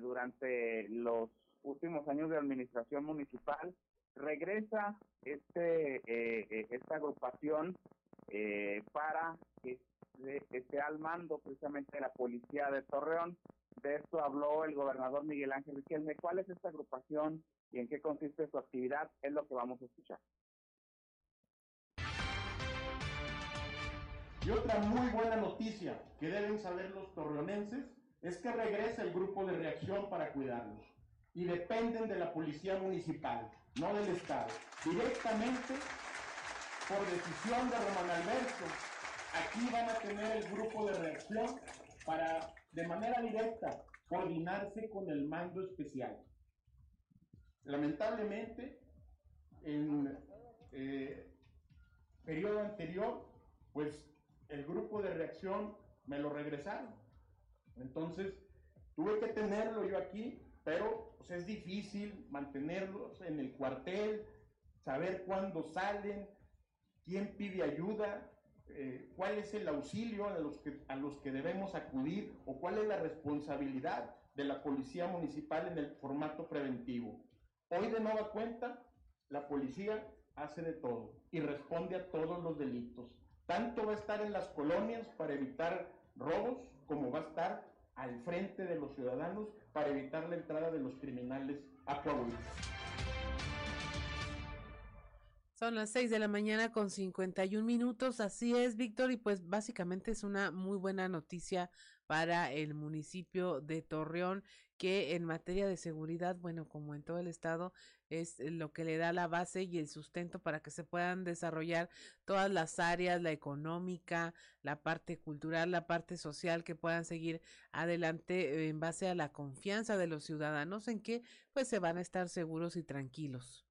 durante los últimos años de administración municipal. Regresa este esta agrupación para que esté al mando precisamente de la policía de Torreón. De esto habló el gobernador Miguel Ángel Riquelme. ¿Cuál es esta agrupación y en qué consiste su actividad? Es lo que vamos a escuchar. Y otra muy buena noticia que deben saber los torreonenses es que regresa el grupo de reacción para cuidarlos. Y dependen de la policía municipal, no del Estado. Directamente, por decisión de Román Alberto, aquí van a tener el grupo de reacción para, de manera directa, coordinarse con el mando especial. Lamentablemente, en eh, periodo anterior, pues el grupo de reacción me lo regresaron. Entonces, tuve que tenerlo yo aquí, pero es difícil mantenerlos en el cuartel, saber cuándo salen, quién pide ayuda, eh, cuál es el auxilio a los, que, a los que debemos acudir o cuál es la responsabilidad de la policía municipal en el formato preventivo. Hoy de nueva cuenta, la policía hace de todo y responde a todos los delitos. Tanto va a estar en las colonias para evitar robos como va a estar al frente de los ciudadanos para evitar la entrada de los criminales a Coahuila. Son las 6 de la mañana con 51 minutos, así es, Víctor, y pues básicamente es una muy buena noticia para el municipio de Torreón, que en materia de seguridad, bueno, como en todo el estado, es lo que le da la base y el sustento para que se puedan desarrollar todas las áreas, la económica, la parte cultural, la parte social, que puedan seguir adelante en base a la confianza de los ciudadanos en que pues se van a estar seguros y tranquilos.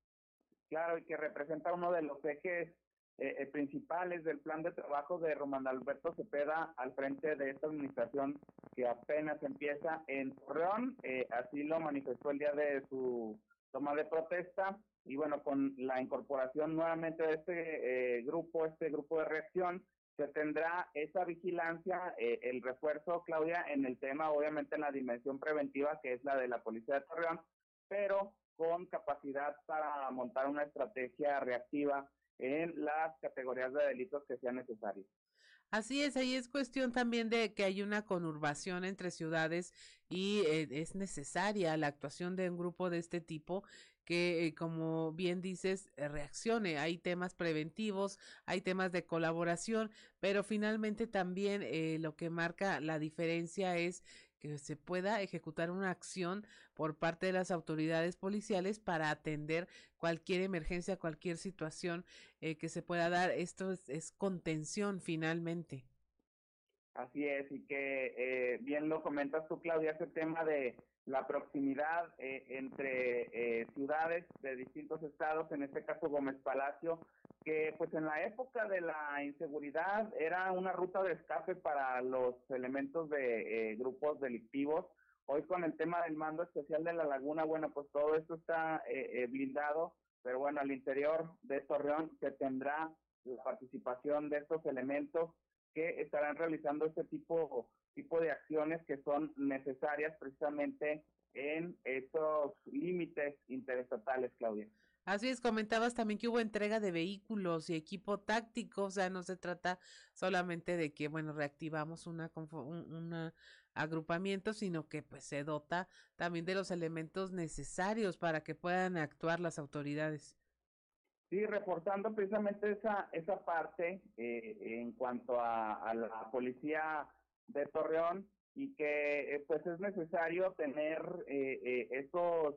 Claro, y que representa uno de los ejes eh, eh, principales del plan de trabajo de Román Alberto Cepeda al frente de esta administración que apenas empieza en Torreón, eh, así lo manifestó el día de su toma de protesta. Y bueno, con la incorporación nuevamente de este grupo, este grupo de reacción, se tendrá esa vigilancia, el refuerzo, Claudia, en el tema, obviamente en la dimensión preventiva, que es la de la Policía de Torreón, pero con capacidad para montar una estrategia reactiva en las categorías de delitos que sean necesarios. Así es, ahí es cuestión también de que hay una conurbación entre ciudades y eh, es necesaria la actuación de un grupo de este tipo que, eh, como bien dices, eh, reaccione. Hay temas preventivos, hay temas de colaboración, pero finalmente también lo que marca la diferencia es que se pueda ejecutar una acción por parte de las autoridades policiales para atender cualquier emergencia, cualquier situación eh, que se pueda dar. Esto es, contención finalmente. Así es, y que eh, bien lo comentas tú, Claudia, ese tema de la proximidad eh, entre ciudades de distintos estados, en este caso Gómez Palacio, que pues en la época de la inseguridad era una ruta de escape para los elementos de grupos delictivos. Hoy con el tema del mando especial de la laguna, bueno, pues todo esto está eh, eh, blindado, pero bueno, al interior de Torreón se tendrá la participación de estos elementos que estarán realizando este tipo, tipo de acciones que son necesarias precisamente en estos límites interestatales, Claudia. Así es, comentabas también que hubo entrega de vehículos y equipo táctico, o sea, no se trata solamente de que, bueno, reactivamos una, una agrupamiento, sino que pues se dota también de los elementos necesarios para que puedan actuar las autoridades. Sí, reportando precisamente esa, esa parte eh, en cuanto a, la policía de Torreón y que eh, pues es necesario tener eh, esos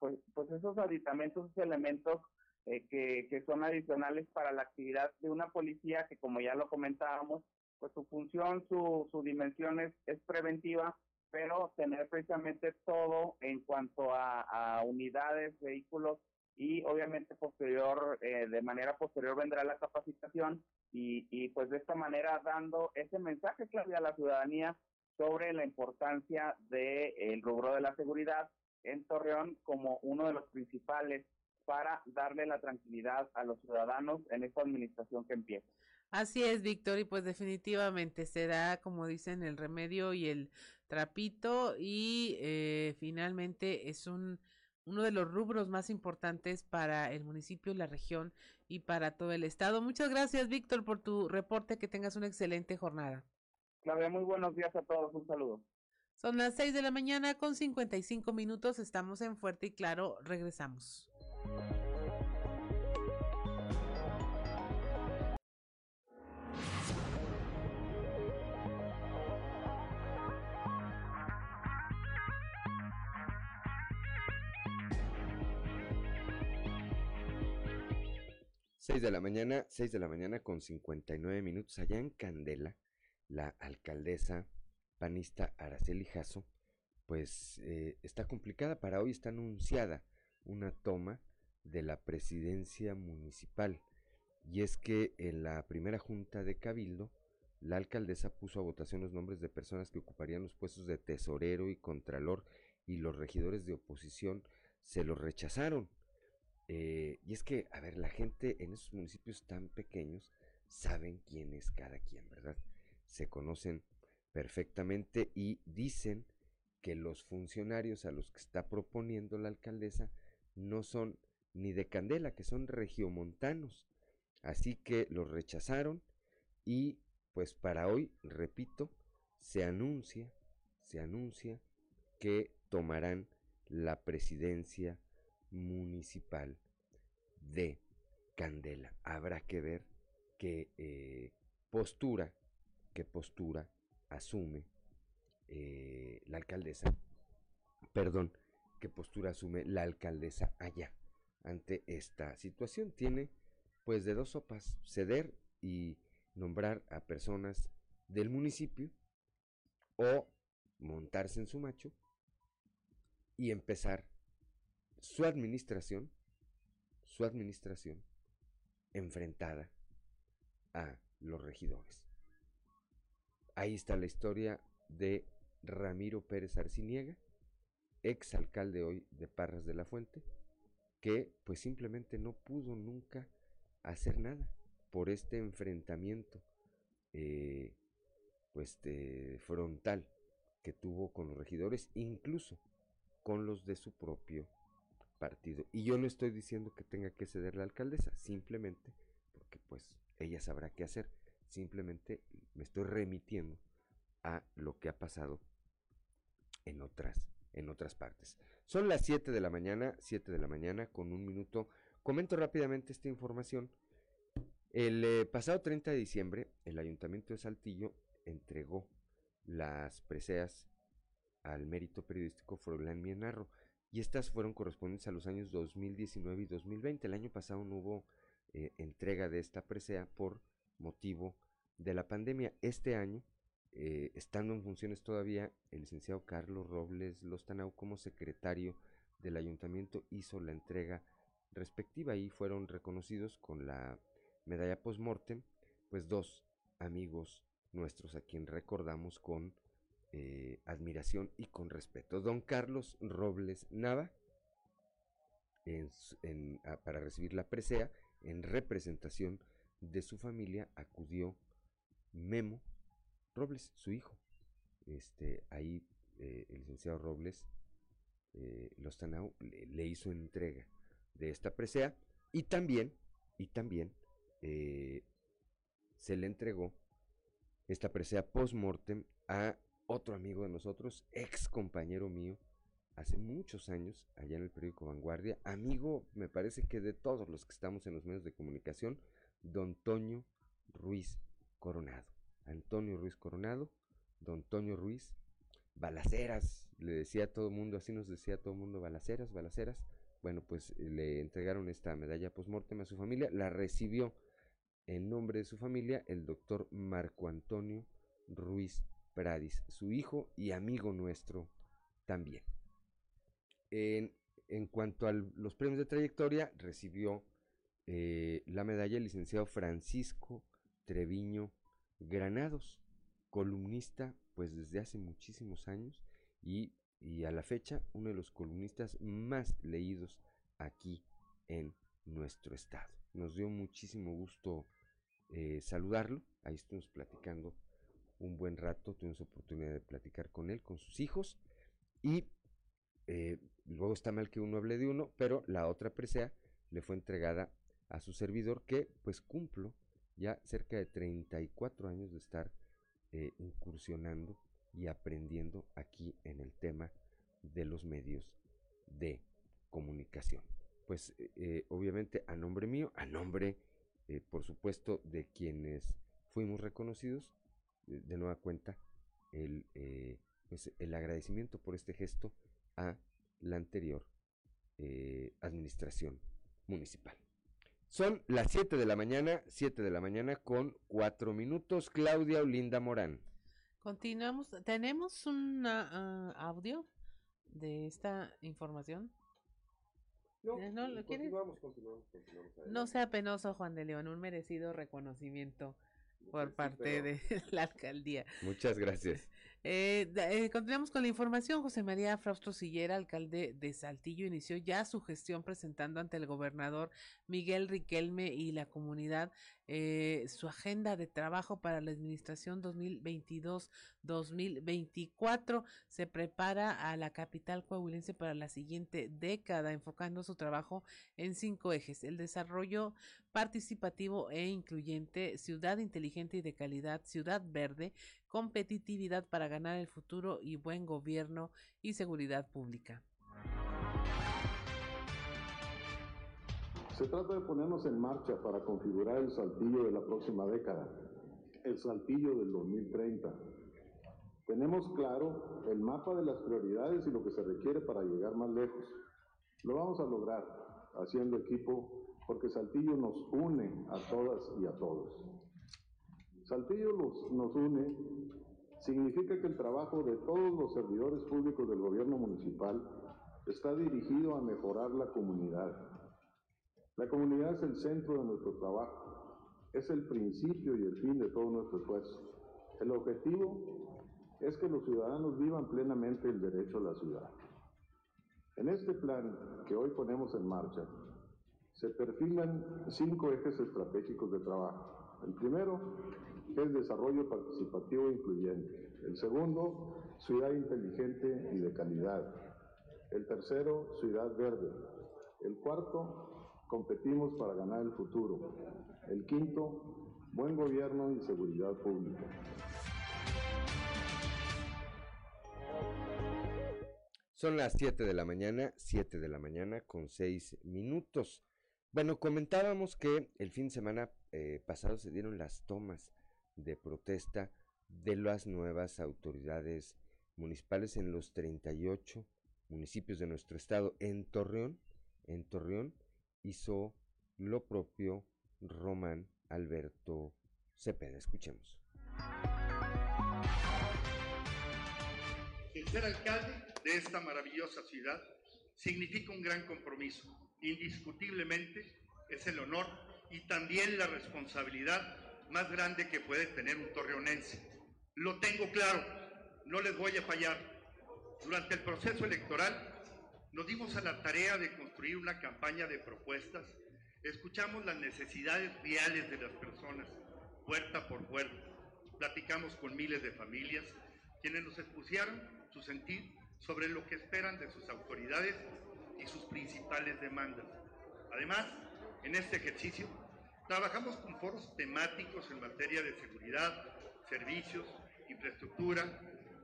pues, pues, esos aditamentos, esos elementos que, que son adicionales para la actividad de una policía que como ya lo comentábamos pues su función, su, su dimensión es, preventiva, pero tener precisamente todo en cuanto a, unidades, vehículos y obviamente posterior, eh, de manera posterior vendrá la capacitación y, y pues de esta manera dando ese mensaje clave a la ciudadanía sobre la importancia del el rubro de la seguridad en Torreón como uno de los principales para darle la tranquilidad a los ciudadanos en esta administración que empieza. Así es, Víctor, y pues definitivamente será, como dicen, el remedio y el trapito y eh, finalmente es un uno de los rubros más importantes para el municipio, la región y para todo el estado. Muchas gracias, Víctor, por tu reporte. Que tengas una excelente jornada. Claudia, muy buenos días a todos. Un saludo. Son las seis de la mañana con cincuenta y cinco minutos. Estamos en Fuerte y Claro. Regresamos. 6 de la mañana, 6 de la mañana con 59 minutos. Allá en Candela, la alcaldesa panista Araceli Jasso, pues eh, está complicada. Para hoy está anunciada una toma de la presidencia municipal. Y es que en la primera junta de Cabildo, la alcaldesa puso a votación los nombres de personas que ocuparían los puestos de tesorero y contralor y los regidores de oposición se los rechazaron. Eh, y es que, a ver, la gente en esos municipios tan pequeños saben quién es cada quien, ¿verdad? Se conocen perfectamente y dicen que los funcionarios a los que está proponiendo la alcaldesa no son ni de Candela, que son regiomontanos. Así que los rechazaron y pues para hoy, repito, se anuncia, se anuncia que tomarán la presidencia municipal de Candela. Habrá que ver qué eh, postura, qué postura asume eh, la alcaldesa perdón, qué postura asume la alcaldesa allá ante esta situación. Tiene pues de dos sopas, ceder y nombrar a personas del municipio o montarse en su macho y empezar su administración, su administración enfrentada a los regidores. Ahí está la historia de Ramiro Pérez Arciniega, ex alcalde hoy de Parras de la Fuente, que pues simplemente no pudo nunca hacer nada por este enfrentamiento eh, pues de frontal que tuvo con los regidores, incluso con los de su propio partido. Y yo no estoy diciendo que tenga que ceder la alcaldesa, simplemente porque pues ella sabrá qué hacer. Simplemente me estoy remitiendo a lo que ha pasado en otras en otras partes. Son las 7 de la mañana, 7 de la mañana con un minuto. Comento rápidamente esta información. El eh, pasado 30 de diciembre, el Ayuntamiento de Saltillo entregó las preseas al mérito periodístico Froilán Mienarro y estas fueron correspondientes a los años 2019 y 2020. El año pasado no hubo eh, entrega de esta presea por motivo de la pandemia. Este año, eh, estando en funciones todavía, el licenciado Carlos Robles Lostanau como secretario del ayuntamiento hizo la entrega respectiva y fueron reconocidos con la medalla post-mortem, pues dos amigos nuestros a quien recordamos con eh, admiración y con respeto. Don Carlos Robles Nava, para recibir la presea, en representación de su familia, acudió Memo Robles, su hijo. Este, ahí eh, el licenciado Robles eh, le, le, hizo entrega de esta presea y también, y también eh, se le entregó esta presea post-mortem a otro amigo de nosotros, ex compañero mío, hace muchos años, allá en el periódico Vanguardia, amigo, me parece que de todos los que estamos en los medios de comunicación, don Toño Ruiz Coronado. Antonio Ruiz Coronado, don Toño Ruiz, balaceras, le decía a todo el mundo, así nos decía todo el mundo, balaceras, balaceras. Bueno, pues le entregaron esta medalla post-mortem a su familia, la recibió en nombre de su familia el doctor Marco Antonio Ruiz Pradis, su hijo y amigo nuestro también. En, cuanto a los premios de trayectoria, recibió eh, la medalla el licenciado Francisco Treviño Granados, columnista pues desde hace muchísimos años y, y a la fecha uno de los columnistas más leídos aquí en nuestro estado. Nos dio muchísimo gusto eh, saludarlo. Ahí estuvimos platicando un buen rato, tuvimos oportunidad de platicar con él, con sus hijos. Y eh, luego está mal que uno hable de uno, pero la otra presea le fue entregada a su servidor que pues cumplo ya cerca de 34 años de estar eh, incursionando y aprendiendo aquí en el tema de los medios de comunicación. Pues obviamente a nombre mío, a nombre eh, por supuesto, de quienes fuimos reconocidos, de nueva cuenta, el, eh, pues, el agradecimiento por este gesto a la anterior eh, administración municipal. Son las 7 de la mañana, 7 de la mañana con 4 minutos. Claudia Olinda Morán. Continuamos, tenemos un uh, audio de esta información. No, ¿No lo continuamos, continuamos, continuamos, No sea penoso, Juan de León, un merecido reconocimiento por parte de la alcaldía. Muchas gracias. Eh, eh, continuamos con la información. José María Frausto Sillera, alcalde de Saltillo, inició ya su gestión presentando ante el gobernador Miguel Riquelme y la comunidad eh, su agenda de trabajo para la administración 2022-2024. Se prepara a la capital coahuilense para la siguiente década, enfocando su trabajo en cinco ejes. El desarrollo participativo e incluyente, ciudad inteligente y de calidad, ciudad verde, competitividad para ganar el futuro y buen gobierno y seguridad pública. Se trata de ponernos en marcha para configurar el saltillo de la próxima década, el saltillo del 2030. Tenemos claro el mapa de las prioridades y lo que se requiere para llegar más lejos. Lo vamos a lograr haciendo equipo porque Saltillo nos une a todas y a todos. Saltillo nos une significa que el trabajo de todos los servidores públicos del gobierno municipal está dirigido a mejorar la comunidad. La comunidad es el centro de nuestro trabajo, es el principio y el fin de todo nuestro esfuerzo. El objetivo es que los ciudadanos vivan plenamente el derecho a la ciudad. En este plan que hoy ponemos en marcha, se perfilan cinco ejes estratégicos de trabajo. El primero es desarrollo participativo e incluyente. El segundo, ciudad inteligente y de calidad. El tercero, ciudad verde. El cuarto, competimos para ganar el futuro. El quinto, buen gobierno y seguridad pública. Son las 7 de la mañana, 7 de la mañana con 6 minutos. Bueno, comentábamos que el fin de semana eh, pasado se dieron las tomas de protesta de las nuevas autoridades municipales en los 38 municipios de nuestro estado. En Torreón, en Torreón hizo lo propio Román Alberto Cepeda. Escuchemos. ser alcalde de esta maravillosa ciudad significa un gran compromiso. Indiscutiblemente es el honor y también la responsabilidad más grande que puede tener un torreonense. Lo tengo claro, no les voy a fallar. Durante el proceso electoral nos dimos a la tarea de construir una campaña de propuestas, escuchamos las necesidades reales de las personas, puerta por puerta, platicamos con miles de familias, quienes nos expusieron su sentir sobre lo que esperan de sus autoridades y sus principales demandas. Además, en este ejercicio Trabajamos con foros temáticos en materia de seguridad, servicios, infraestructura,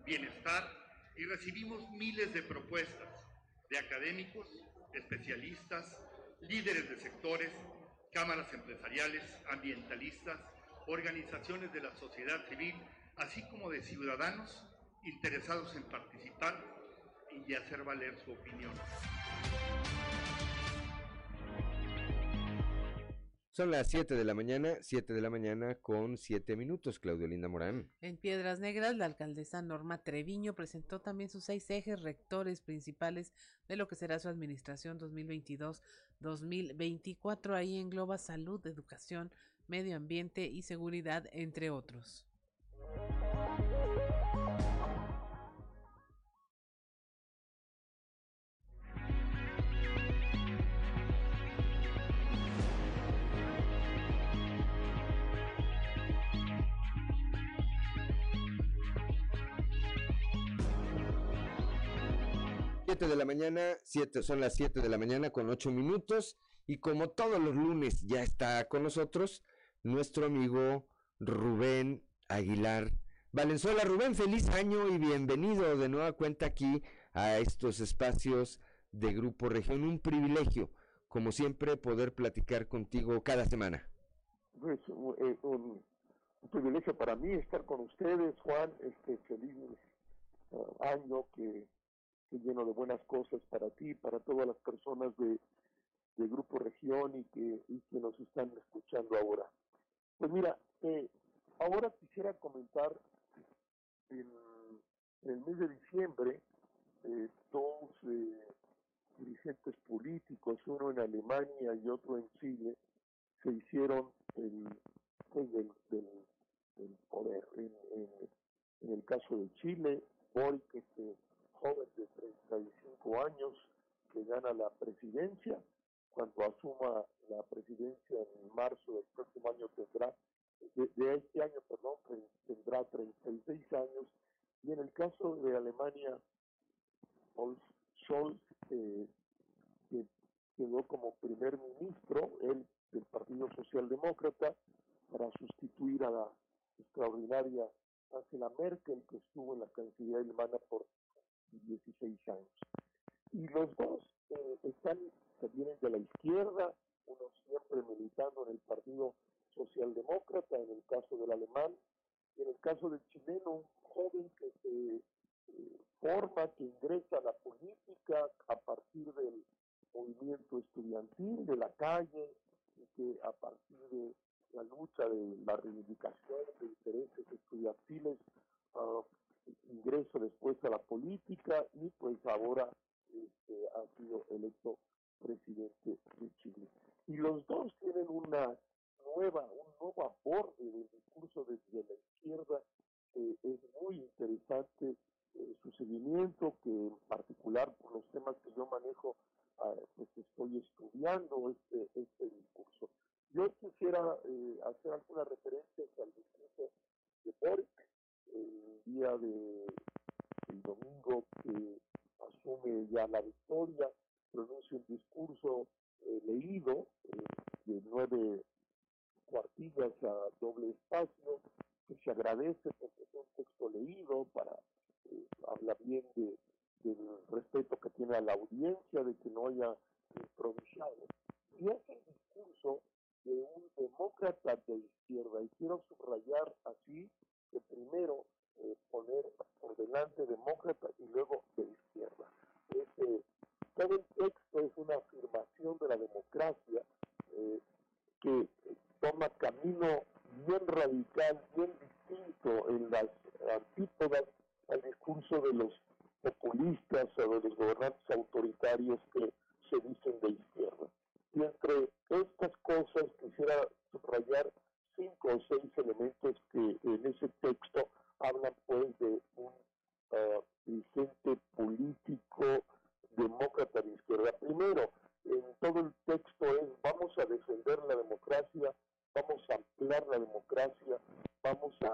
bienestar y recibimos miles de propuestas de académicos, especialistas, líderes de sectores, cámaras empresariales, ambientalistas, organizaciones de la sociedad civil, así como de ciudadanos interesados en participar y hacer valer su opinión. Son las 7 de la mañana, 7 de la mañana con 7 minutos, Claudio Linda Morán. En Piedras Negras, la alcaldesa Norma Treviño presentó también sus seis ejes rectores principales de lo que será su administración 2022-2024. Ahí engloba salud, educación, medio ambiente y seguridad, entre otros. De la mañana, siete, son las 7 de la mañana con 8 minutos y como todos los lunes ya está con nosotros nuestro amigo Rubén Aguilar Valenzuela. Rubén, feliz año y bienvenido de nueva cuenta aquí a estos espacios de Grupo Región. Un privilegio, como siempre, poder platicar contigo cada semana. Pues eh, un, privilegio para mí estar con ustedes, Juan. Este feliz uh, año que lleno de buenas cosas para ti, para todas las personas de, Grupo Región y que, que nos están escuchando ahora. Pues mira, eh, ahora quisiera comentar en, el mes de diciembre eh, dos eh, dirigentes políticos, uno en Alemania y otro en Chile, se hicieron el, pues del, poder. En, el caso de Chile, Boric, este, joven de 35 años que gana la presidencia. Cuando asuma la presidencia en marzo del próximo año tendrá, de, este año, perdón, tendrá 36 años. Y en el caso de Alemania, Scholz, eh, que quedó como primer ministro, él del Partido Socialdemócrata, para sustituir a la extraordinaria Angela Merkel, que estuvo en la Cancillería alemana por 16 años. Y los dos eh, están, se vienen de la izquierda, uno siempre militando en el Partido Socialdemócrata, en el caso del alemán, Y en el caso del chileno, un joven que se eh, forma, que ingresa a la política a partir del movimiento estudiantil, de la calle, y que a partir de la lucha de la reivindicación de intereses estudiantiles uh, ingreso después a la política y pues ahora este, ha sido electo presidente de Chile. Y los dos tienen una nueva, un nuevo aporte del discurso desde la izquierda. Eh, es muy interesante eh, su seguimiento, que en particular por los temas que yo manejo, ah, pues estoy estudiando este, este discurso. Yo quisiera eh, hacer algunas referencias al discurso de Boric el día de el domingo que asume ya la victoria, pronuncia un discurso eh, leído eh, de nueve cuartillas a doble espacio, que se agradece porque es un texto leído para eh, hablar bien de, del respeto que tiene a la audiencia, de que no haya improvisado. Y es el discurso de un demócrata de izquierda, y quiero subrayar así que primero eh, poner por delante demócrata y luego de izquierda. Este, todo el texto es una afirmación de la democracia eh, que toma camino bien radical, bien distinto en las antípodas al discurso de los populistas o de los gobernantes autoritarios que se dicen de izquierda. Y entre estas cosas quisiera subrayar cinco o seis elementos que en ese texto hablan pues de un uh, dirigente político demócrata de izquierda. Primero, en todo el texto es vamos a defender la democracia, vamos a ampliar la democracia, vamos a,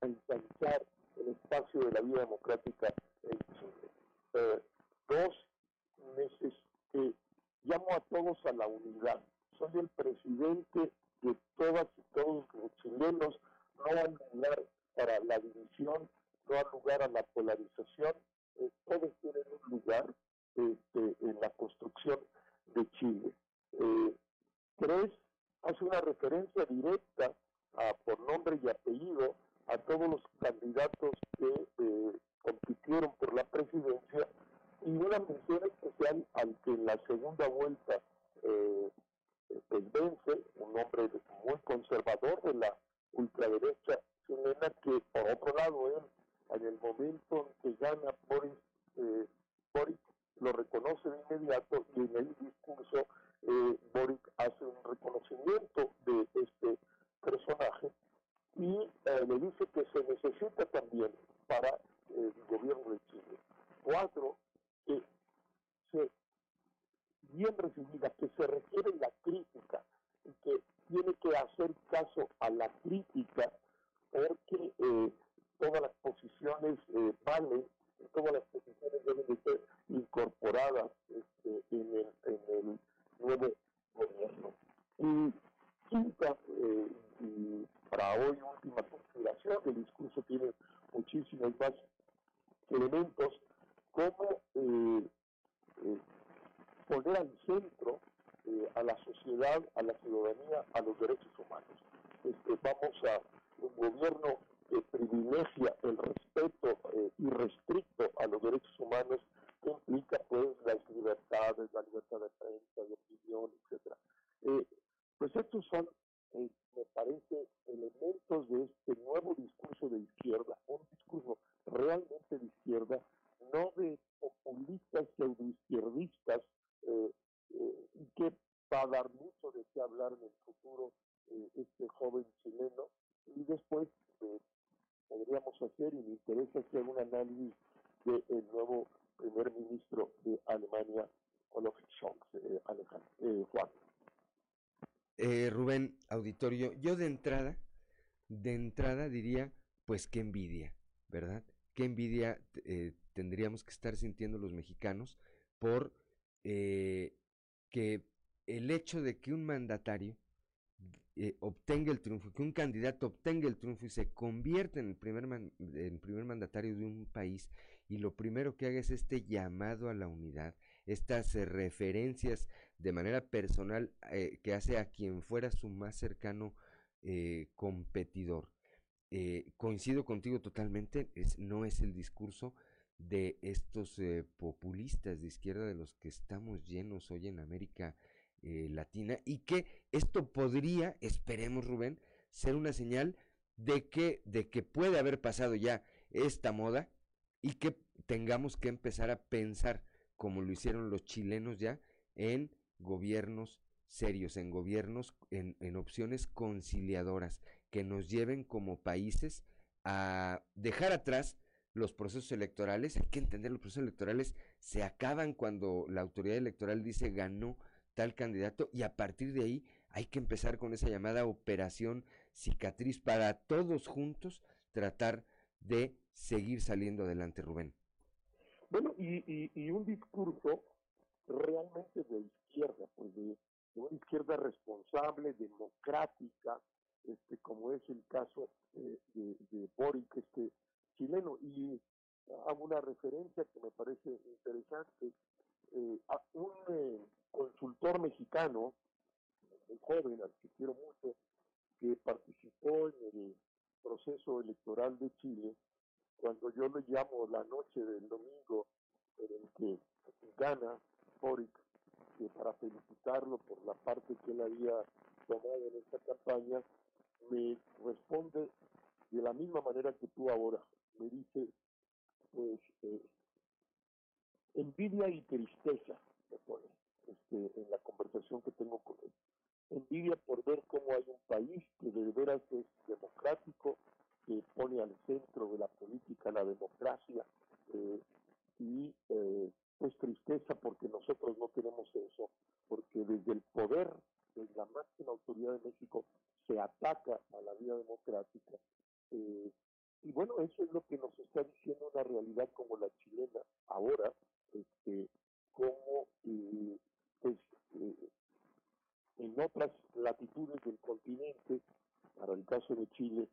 ensanchar el espacio de la vida democrática en Chile. Uh, dos meses que llamo a todos a la unidad. Soy el presidente de todas y todos los chilenos, no hay lugar para la división, no hay lugar a la polarización, eh, todos tienen un lugar este, en la construcción de Chile. Eh, tres, hace una referencia directa a, por nombre y apellido a todos los candidatos que eh, compitieron por la presidencia y una mención especial al que en la segunda vuelta eh, pues vence, un hombre muy conservador de la ultraderecha chilena, que por otro lado él, en el momento en que gana Boris, eh, Boris lo reconoce de inmediato y en el discurso eh, Boric hace un reconocimiento de este personaje y eh, le dice que se necesita también para el gobierno de Chile. Cuatro, que se bien recibida, que se requiere la crítica y que tiene que hacer caso a la crítica porque eh, todas las posiciones eh, valen todas las posiciones deben de ser incorporadas este, en, el, en, el, nuevo gobierno. Y quinta, eh, y para hoy última consideración, el discurso tiene muchísimos más elementos, como poner al centro eh, a la sociedad, a la ciudadanía, a los derechos humanos. Este, vamos a un gobierno que privilegia el respeto eh, irrestricto a los derechos humanos que implica pues las libertades, la libertad de prensa, de opinión, etcétera. Eh, pues estos son, eh, me parece, elementos de este nuevo discurso de izquierda, un discurso realmente de izquierda, no de populistas pseudoizquierdistas eh, eh, que va a dar mucho de qué hablar en el futuro eh, este joven chileno. Y después eh, podríamos hacer, y me interesa hacer un análisis del de nuevo primer ministro de Alemania, Olaf Scholz, Alejandro, Juan. Rubén, auditorio, yo de entrada, de entrada diría, pues qué envidia, ¿verdad? Qué envidia tendríamos que estar sintiendo los mexicanos por eh, que el hecho de que un mandatario eh, obtenga el triunfo, que un candidato obtenga el triunfo y se convierta en el primer, primer mandatario de un país y lo primero que haga es este llamado a la unidad, estas referencias de manera personal eh, que hace a quien fuera su más cercano competidor. coincido contigo totalmente, no es el discurso de estos eh, populistas de izquierda de los que estamos llenos hoy en América eh, Latina y que esto podría, esperemos Rubén, ser una señal de que, de que puede haber pasado ya esta moda y que tengamos que empezar a pensar como lo hicieron los chilenos ya en gobiernos serios, en gobiernos, en, en opciones conciliadoras que nos lleven como países a dejar atrás los procesos electorales. Hay que entender, los procesos electorales se acaban cuando la autoridad electoral dice ganó tal candidato y a partir de ahí hay que empezar con esa llamada operación cicatriz para todos juntos tratar de seguir saliendo adelante, Rubén. Bueno, y, y, un discurso realmente de izquierda, pues de, una izquierda responsable, democrática, este, como es el caso de, de Boric, este chileno. Y hago una referencia que me parece interesante. Eh, a un eh, consultor mexicano, muy joven, al que quiero mucho, que participó en el proceso electoral de Chile, cuando yo le llamo la noche del domingo en el que gana Boric, para felicitarlo por la parte que él había tomado en esta campaña, me responde de la misma manera que tú ahora. Me dice, pues, eh, envidia y tristeza, me pone este, en la conversación que tengo con él. Envidia por ver cómo hay un país que de veras es democrático, que pone al centro de la política la democracia eh, y eh, pues tristeza porque nosotros no tenemos eso, porque desde el poder, desde la máxima autoridad de México, se ataca a la vida democrática. Eh, y bueno, eso es lo que nos está diciendo una realidad como la chilena ahora, este, como pues, en otras latitudes del continente, para el caso de Chile,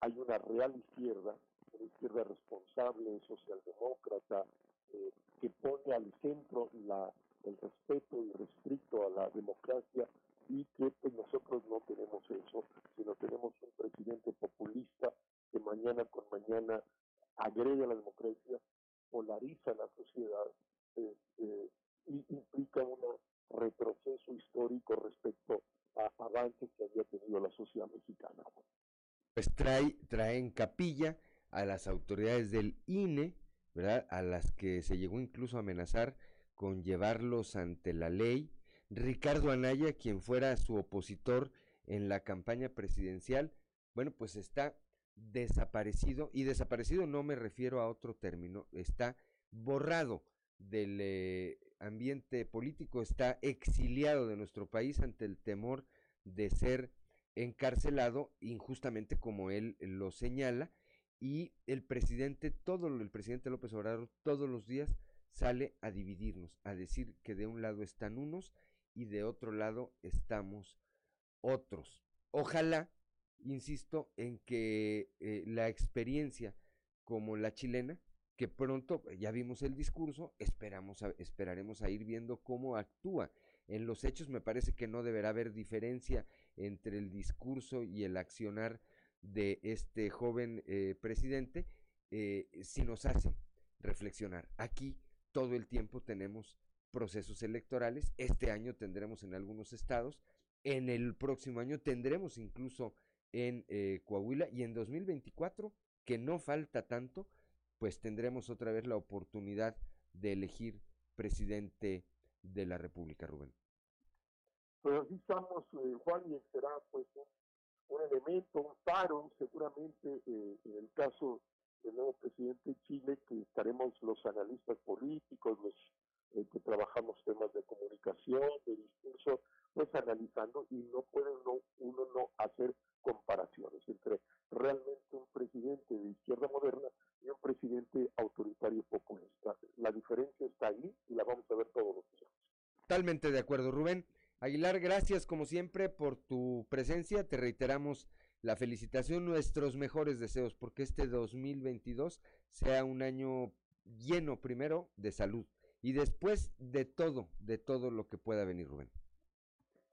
hay una real izquierda, una izquierda responsable, socialdemócrata, eh, que pone al centro la, el respeto irrestricto a la democracia y que pues, nosotros no tenemos eso, sino tenemos un presidente populista que mañana con mañana agrega la democracia, polariza la sociedad este, y implica un retroceso histórico respecto a avances que había tenido la sociedad mexicana pues trae, trae en capilla a las autoridades del INE, ¿verdad? A las que se llegó incluso a amenazar con llevarlos ante la ley. Ricardo Anaya, quien fuera su opositor en la campaña presidencial, bueno, pues está desaparecido, y desaparecido no me refiero a otro término, está borrado del eh, ambiente político, está exiliado de nuestro país ante el temor de ser encarcelado injustamente como él lo señala y el presidente todo el presidente López Obrador todos los días sale a dividirnos, a decir que de un lado están unos y de otro lado estamos otros. Ojalá, insisto, en que eh, la experiencia como la chilena, que pronto ya vimos el discurso, esperamos esperaremos a ir viendo cómo actúa. En los hechos me parece que no deberá haber diferencia entre el discurso y el accionar de este joven eh, presidente, eh, si nos hace reflexionar. Aquí todo el tiempo tenemos procesos electorales, este año tendremos en algunos estados, en el próximo año tendremos incluso en eh, Coahuila y en 2024, que no falta tanto, pues tendremos otra vez la oportunidad de elegir presidente de la República, Rubén. Pues así estamos, eh, Juan, y será pues un, elemento, un paro, seguramente eh, en el caso del nuevo presidente de Chile, que estaremos los analistas políticos, los eh, que trabajamos temas de comunicación, de discurso, pues analizando y no puede uno, uno no hacer comparaciones entre realmente un presidente de izquierda moderna y un presidente autoritario populista. La diferencia está ahí y la vamos a ver todos los días. Totalmente de acuerdo, Rubén. Aguilar, gracias como siempre por tu presencia. Te reiteramos la felicitación, nuestros mejores deseos, porque este 2022 sea un año lleno primero de salud y después de todo, de todo lo que pueda venir, Rubén.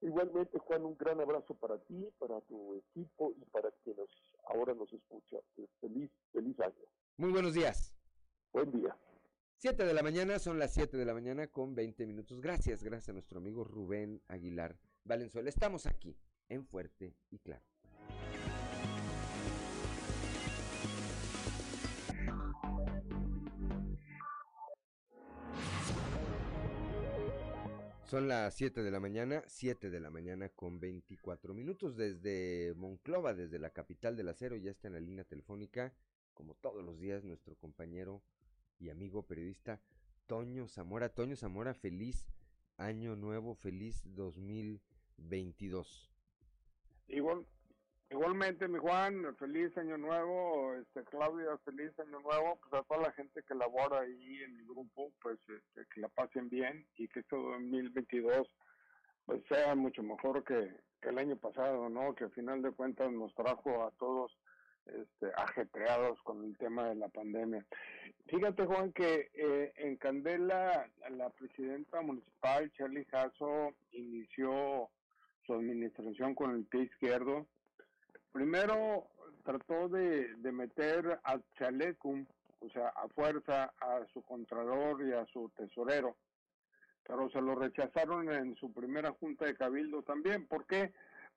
Igualmente, Juan, un gran abrazo para ti, para tu equipo y para quienes ahora nos escucha. Feliz, feliz año. Muy buenos días. Buen día. Siete de la mañana, son las siete de la mañana con 20 minutos. Gracias, gracias a nuestro amigo Rubén Aguilar Valenzuela. Estamos aquí en Fuerte y Claro. Son las 7 de la mañana, 7 de la mañana con 24 minutos desde Monclova, desde la capital del acero, ya está en la línea telefónica, como todos los días, nuestro compañero y amigo periodista Toño Zamora. Toño Zamora, feliz año nuevo, feliz 2022. Igual, igualmente, mi Juan, feliz año nuevo, este Claudia, feliz año nuevo, pues a toda la gente que labora ahí en el grupo, pues este, que la pasen bien y que este 2022 pues sea mucho mejor que, el año pasado, ¿no? Que al final de cuentas nos trajo a todos este, ajetreados con el tema de la pandemia. Fíjate, Juan, que eh, en Candela la presidenta municipal, Charlie Jasso, inició su administración con el pie izquierdo. Primero trató de, de meter a Chalecum, o sea, a fuerza a su contralor y a su tesorero, pero se lo rechazaron en su primera junta de cabildo también. ¿Por qué?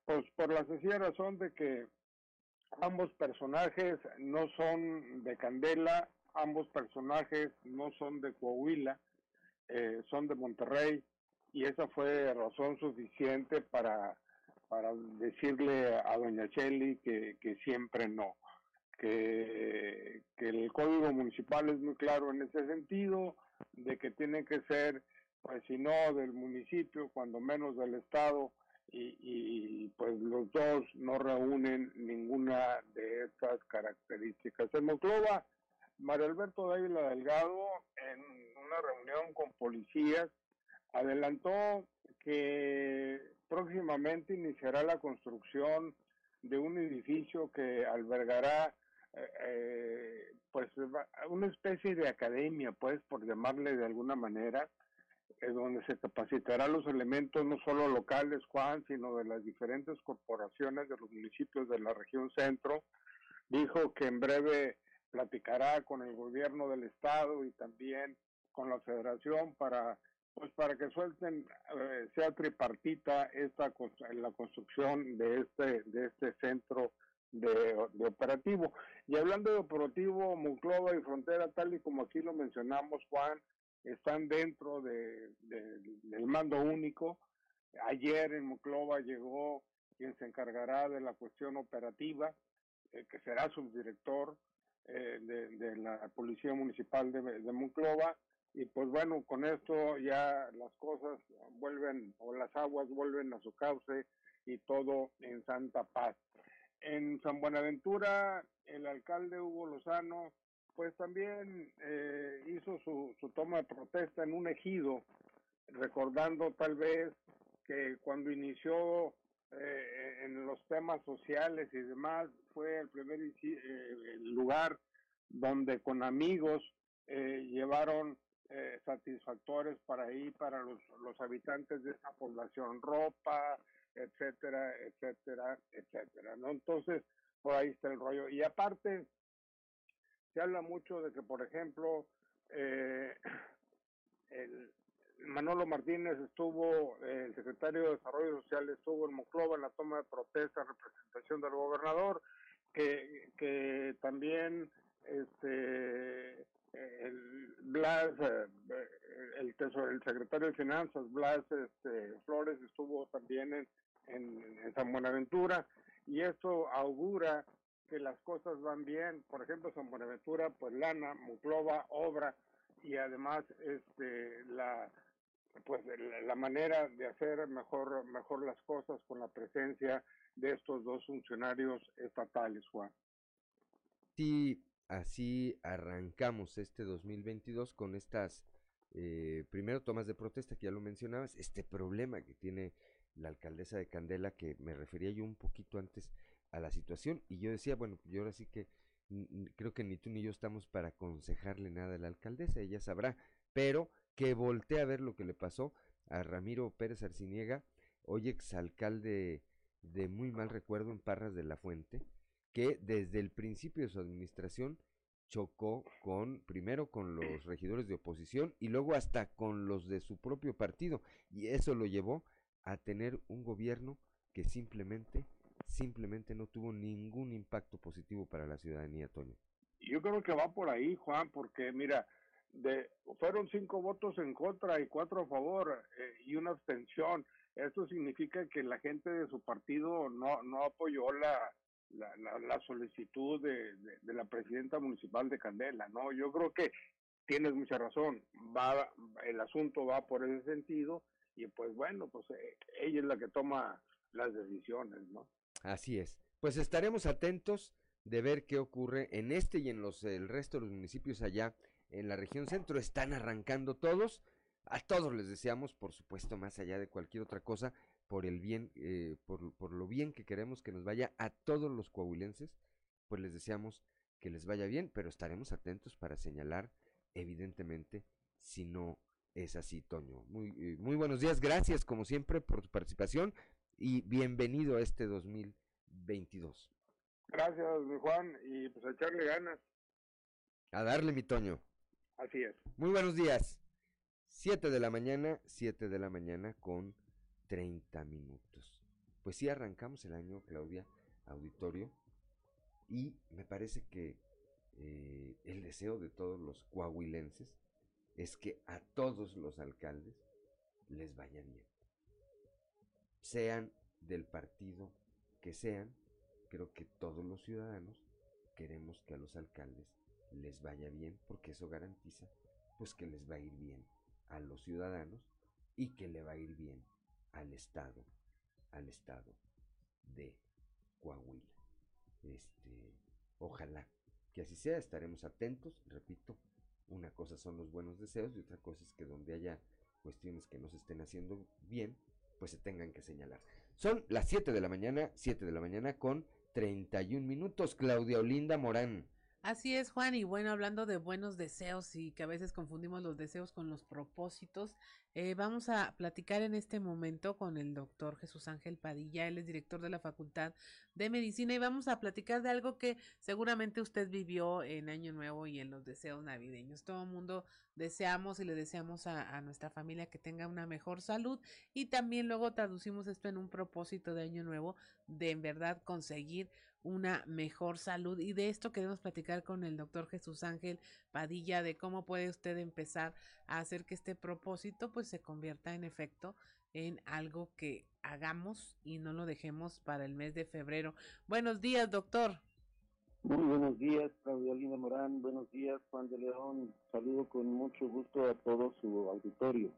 Pues por la sencilla razón de que ambos personajes no son de Candela, ambos personajes no son de Coahuila, eh, son de Monterrey y esa fue razón suficiente para, para decirle a doña Cheli que, que siempre no, que, que el código municipal es muy claro en ese sentido, de que tiene que ser, pues si no del municipio, cuando menos del Estado, y, y, pues los dos no reúnen ninguna de estas características. En Monclova, Mario Alberto Dávila Delgado, en una reunión con policías, adelantó que próximamente iniciará la construcción de un edificio que albergará eh, eh pues una especie de academia, pues por llamarle de alguna manera, eh, donde se capacitará los elementos no solo locales, Juan, sino de las diferentes corporaciones de los municipios de la región centro. Dijo que en breve platicará con el gobierno del estado y también con la federación para pues para que suelten eh, sea tripartita esta la construcción de este de este centro de, operativo y hablando de operativo Monclova y Frontera tal y como aquí lo mencionamos Juan están dentro de, de, del mando único. Ayer en Monclova llegó quien se encargará de la cuestión operativa, eh, que será subdirector eh, de, la Policía Municipal de Monclova. Y pues bueno, con esto ya las cosas vuelven, o las aguas vuelven a su cauce y todo en santa paz. En San Buenaventura, el alcalde Hugo Lozano pues también eh, hizo su, su toma de protesta en un ejido, recordando tal vez que cuando inició eh, en los temas sociales y demás, fue el primer eh, lugar donde con amigos eh, llevaron eh, satisfactores para ahí, para los, los habitantes de esa población, ropa, etcétera, etcétera, etcétera, ¿no? Entonces, por ahí está el rollo. Y aparte, se habla mucho de que, por ejemplo, eh, el Manolo Martínez estuvo, el secretario de Desarrollo Social estuvo en Monclova en la toma de protesta en representación del gobernador, que, que también este el Blas, eh, el, tesoro, el secretario de Finanzas, Blas este, Flores, estuvo también en, en, San Buenaventura, y esto augura que las cosas van bien, por ejemplo, San Buenaventura, pues lana, Muclova, obra y además este la pues la manera de hacer mejor mejor las cosas con la presencia de estos dos funcionarios estatales, Juan. Sí, así arrancamos este 2022 con estas eh, primero tomas de protesta que ya lo mencionabas, este problema que tiene la alcaldesa de Candela que me refería yo un poquito antes a la situación y yo decía, bueno, yo ahora sí que creo que ni tú ni yo estamos para aconsejarle nada a la alcaldesa, ella sabrá, pero que voltee a ver lo que le pasó a Ramiro Pérez Arciniega hoy exalcalde de muy mal recuerdo en Parras de la Fuente, que desde el principio de su administración chocó con, primero con los regidores de oposición y luego hasta con los de su propio partido. Y eso lo llevó a tener un gobierno que simplemente, simplemente no tuvo ningún impacto positivo para la ciudadanía, Toño. Yo creo que va por ahí, Juan, porque mira, de, fueron cinco votos en contra y cuatro a favor eh, y una abstención. Esto significa que la gente de su partido no, no apoyó la, la, la, solicitud de, de, la presidenta municipal de Candela, ¿no? Yo creo que tienes mucha razón, va, el asunto va por ese sentido y pues bueno, pues eh, ella es la que toma las decisiones, ¿no? Así es. Pues estaremos atentos de ver qué ocurre en este y en los el resto de los municipios allá en la región centro. Están arrancando todos. A todos les deseamos, por supuesto, más allá de cualquier otra cosa, por el bien, eh, por, por, lo bien que queremos que nos vaya a todos los coahuilenses, pues les deseamos que les vaya bien, pero estaremos atentos para señalar, evidentemente, si no es así, Toño. Muy, eh, muy buenos días, gracias como siempre por tu participación y bienvenido a este 2022. Gracias, mi Juan, y pues a echarle ganas. A darle, mi Toño. Así es. Muy buenos días. Siete de la mañana, siete de la mañana con 30 minutos. Pues sí, arrancamos el año, Claudia, auditorio, y me parece que eh, el deseo de todos los coahuilenses es que a todos los alcaldes les vaya bien. Sean del partido que sean, creo que todos los ciudadanos queremos que a los alcaldes les vaya bien porque eso garantiza pues que les va a ir bien a los ciudadanos y que le va a ir bien al estado al estado de Coahuila. Este, ojalá que así sea, estaremos atentos, repito, una cosa son los buenos deseos y otra cosa es que donde haya cuestiones que no se estén haciendo bien, pues se tengan que señalar. Son las 7 de la mañana, 7 de la mañana con 31 minutos. Claudia Olinda Morán. Así es, Juan, y bueno, hablando de buenos deseos y que a veces confundimos los deseos con los propósitos, eh, vamos a platicar en este momento con el doctor Jesús Ángel Padilla, él es director de la Facultad de Medicina y vamos a platicar de algo que seguramente usted vivió en Año Nuevo y en los deseos navideños. Todo el mundo deseamos y le deseamos a, a nuestra familia que tenga una mejor salud y también luego traducimos esto en un propósito de Año Nuevo de en verdad conseguir una mejor salud. Y de esto queremos platicar con el doctor Jesús Ángel Padilla, de cómo puede usted empezar a hacer que este propósito pues se convierta en efecto en algo que hagamos y no lo dejemos para el mes de febrero. Buenos días, doctor. Muy buenos días, Claudia Lina Morán. Buenos días, Juan de León. Saludo con mucho gusto a todo su auditorio.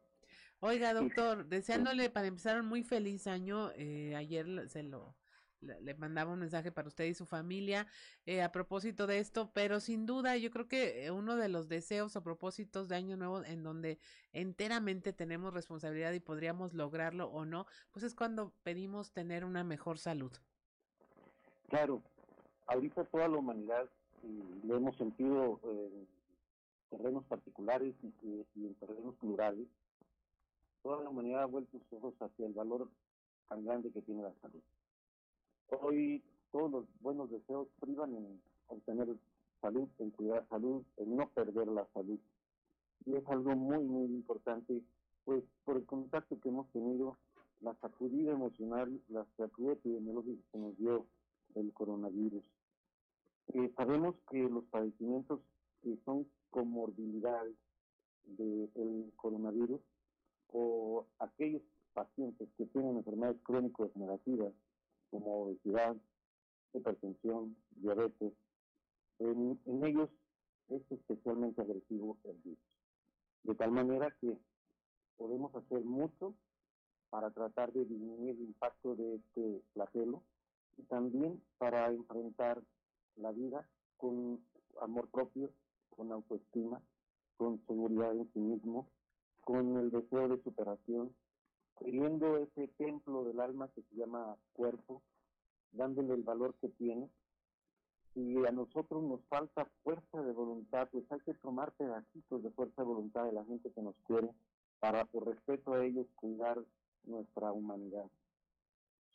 Oiga, doctor, deseándole para empezar un muy feliz año. Eh, ayer se lo le mandaba un mensaje para usted y su familia eh, a propósito de esto, pero sin duda yo creo que eh, uno de los deseos o propósitos de Año Nuevo en donde enteramente tenemos responsabilidad y podríamos lograrlo o no, pues es cuando pedimos tener una mejor salud. Claro, ahorita toda la humanidad y lo hemos sentido en terrenos particulares y, y en terrenos plurales, toda la humanidad ha vuelto sus ojos hacia el valor tan grande que tiene la salud Hoy todos los buenos deseos privan en obtener salud, en cuidar salud, en no perder la salud. Y es algo muy, muy importante, pues por el contacto que hemos tenido, la sacudida emocional, la sacudida epidemiológica que nos dio el coronavirus. Eh, sabemos que los padecimientos que son comorbilidades del coronavirus o aquellos pacientes que tienen enfermedades crónico-degenerativas como obesidad, hipertensión, diabetes. En, ellos es especialmente agresivo el virus. De tal manera que podemos hacer mucho para tratar de disminuir el impacto de este flagelo y también para enfrentar la vida con amor propio, con autoestima, con seguridad en sí mismo, con el deseo de superación queriendo ese templo del alma que se llama cuerpo, dándole el valor que tiene. Si a nosotros nos falta fuerza de voluntad, pues hay que tomar pedacitos de fuerza de voluntad de la gente que nos quiere para, por respeto a ellos, cuidar nuestra humanidad.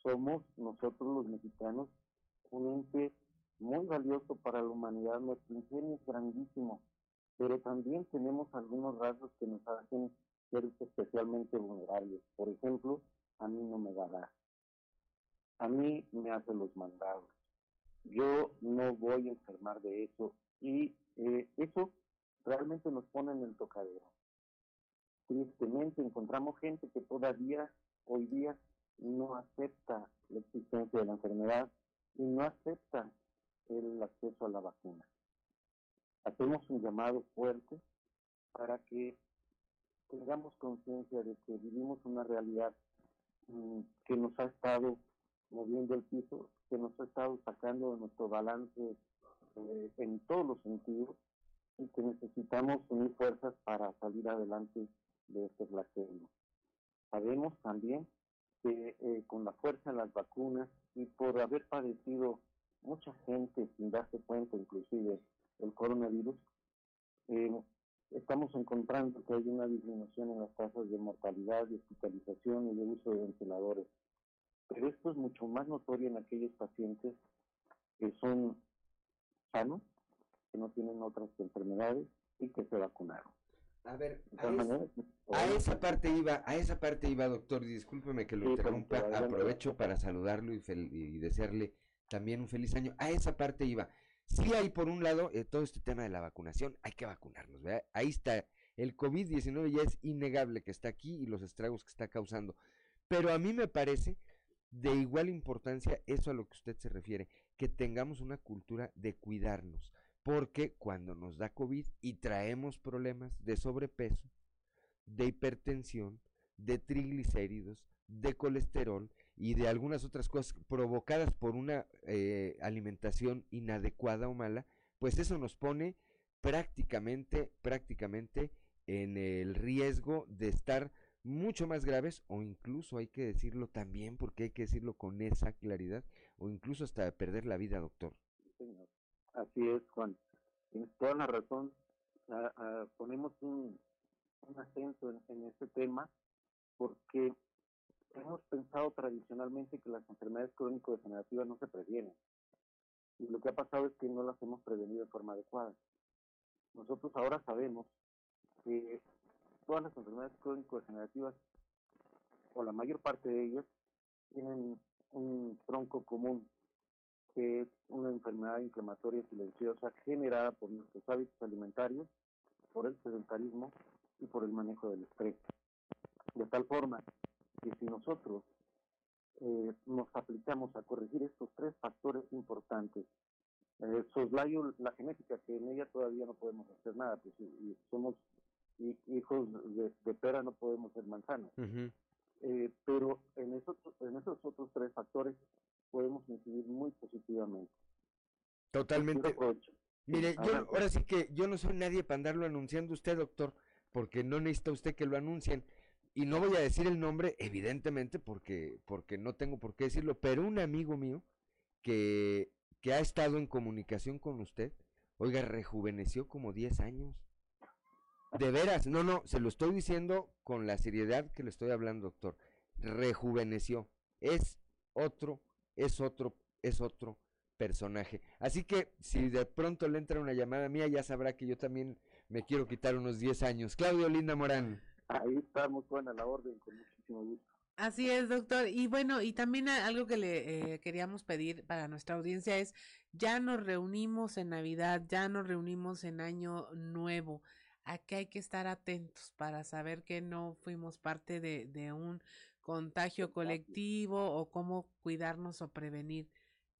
somos nosotros los mexicanos un ente muy valioso para la humanidad, nuestro ingenio es grandísimo, pero también tenemos algunos rasgos que nos hacen ser especialmente vulnerables. Por ejemplo, a mí no me da. A mí me hace los mandados. Yo no voy a enfermar de eso. Y eh, eso realmente nos pone en el tocadero. Tristemente encontramos gente que todavía hoy día no acepta la existencia de la enfermedad y no acepta el acceso a la vacuna. Hacemos un llamado fuerte para que tengamos conciencia de que vivimos una realidad mm, que nos ha estado moviendo el piso, que nos ha estado sacando de nuestro balance eh, en todos los sentidos y que necesitamos unir fuerzas para salir adelante de este flagelo. Sabemos también que eh, con la fuerza de las vacunas y por haber padecido mucha gente sin darse cuenta, inclusive el coronavirus, eh, estamos encontrando que hay una disminución en las tasas de mortalidad, de hospitalización y de uso de ventiladores. Pero esto es mucho más notorio en aquellos pacientes que son sanos, que no tienen otras enfermedades y que se vacunaron. A ver, a, esa parte iba, a esa parte iba, doctor, discúlpeme que lo interrumpa, aprovecho para saludarlo y, y, desearle también un feliz año. A esa parte iba. Sí hay por un lado eh, todo este tema de la vacunación, hay que vacunarnos. Ahí está, el COVID-19 ya es innegable que está aquí y los estragos que está causando. Pero a mí me parece de igual importancia eso a lo que usted se refiere, que tengamos una cultura de cuidarnos, porque cuando nos da COVID y traemos problemas de sobrepeso, de hipertensión, de triglicéridos, de colesterol y de algunas otras cosas provocadas por una eh, alimentación inadecuada o mala, pues eso nos pone prácticamente, prácticamente en el riesgo de estar mucho más graves o incluso hay que decirlo también porque hay que decirlo con esa claridad o incluso hasta perder la vida, doctor. Así es, Juan. Tienes toda la razón. Ah, ah, ponemos un, acento en, en este tema porque hemos pensado tradicionalmente que las enfermedades crónico-degenerativas no se previenen. Y lo que ha pasado es que no las hemos prevenido de forma adecuada. Nosotros ahora sabemos que todas las enfermedades crónico-degenerativas, o la mayor parte de ellas, tienen un tronco común, que es una enfermedad inflamatoria silenciosa generada por nuestros hábitos alimentarios, por el sedentarismo y por el manejo del estrés. De tal forma que si nosotros eh, nos aplicamos a corregir estos tres factores importantes, eh, soslayo la genética, que en ella todavía no podemos hacer nada, pues y somos hijos de, pera, no podemos ser manzanas. eh, pero en esos, en esos otros tres factores podemos incidir muy positivamente. Totalmente. Mire, yo ahora sí que yo no soy nadie para andarlo anunciando usted, doctor, porque no necesita usted que lo anuncien. Y no voy a decir el nombre, evidentemente, porque, porque no tengo por qué decirlo, pero un amigo mío que, que ha estado en comunicación con usted, oiga, rejuveneció como 10 años. De veras, no, no, se lo estoy diciendo con la seriedad que le estoy hablando, doctor. Rejuveneció. Es otro, es otro, es otro personaje. Así que si de pronto le entra una llamada mía, ya sabrá que yo también me quiero quitar unos 10 años. Claudio Linda Morán. Ahí estamos, buena la orden, con muchísimo gusto. Así es, doctor. Y bueno, y también algo que le eh, queríamos pedir para nuestra audiencia es, ya nos reunimos en Navidad, ya nos reunimos en Año Nuevo. Aquí hay que estar atentos para saber que no fuimos parte de, de un contagio colectivo o cómo cuidarnos o prevenir.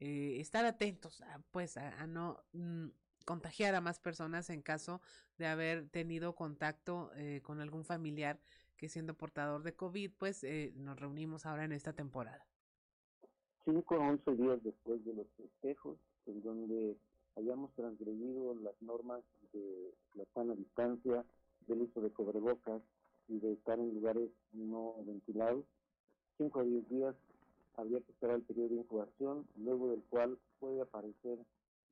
Eh, estar atentos, pues, a, no mm, contagiar a más personas en caso de haber tenido contacto eh, con algún familiar que siendo portador de COVID, pues eh, nos reunimos ahora en esta temporada. Cinco o once días después de los festejos, en donde hayamos transgredido las normas de la sana distancia, del uso de cobrebocas y de estar en lugares no ventilados, cinco a diez días habría que esperar el periodo de incubación, luego del cual puede aparecer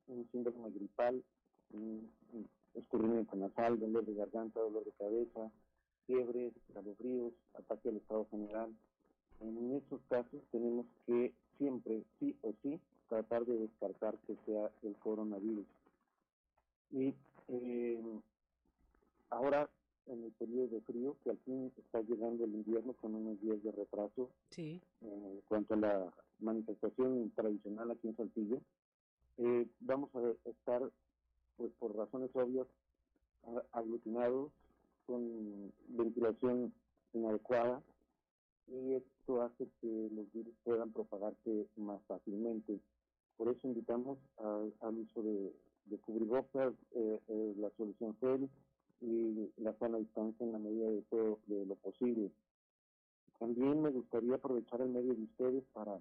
un síndrome gripal, un, escurrimiento nasal, dolor de garganta, dolor de cabeza, fiebre, calofríos, ataque al estado general. En esos casos tenemos que siempre, sí o sí, tratar de descartar que sea el coronavirus. Y eh, ahora, en el periodo de frío, que al fin está llegando el invierno con unos días de retraso sí. en cuanto a la manifestación tradicional aquí en Saltillo, eh, vamos a estar, pues por razones obvias, aglutinados con ventilación inadecuada y esto hace que los virus puedan propagarse más fácilmente. Por eso invitamos al uso de, de cubrebocas, eh, eh, la solución gel y la sana distancia en la medida de todo de lo posible. También me gustaría aprovechar el medio de ustedes para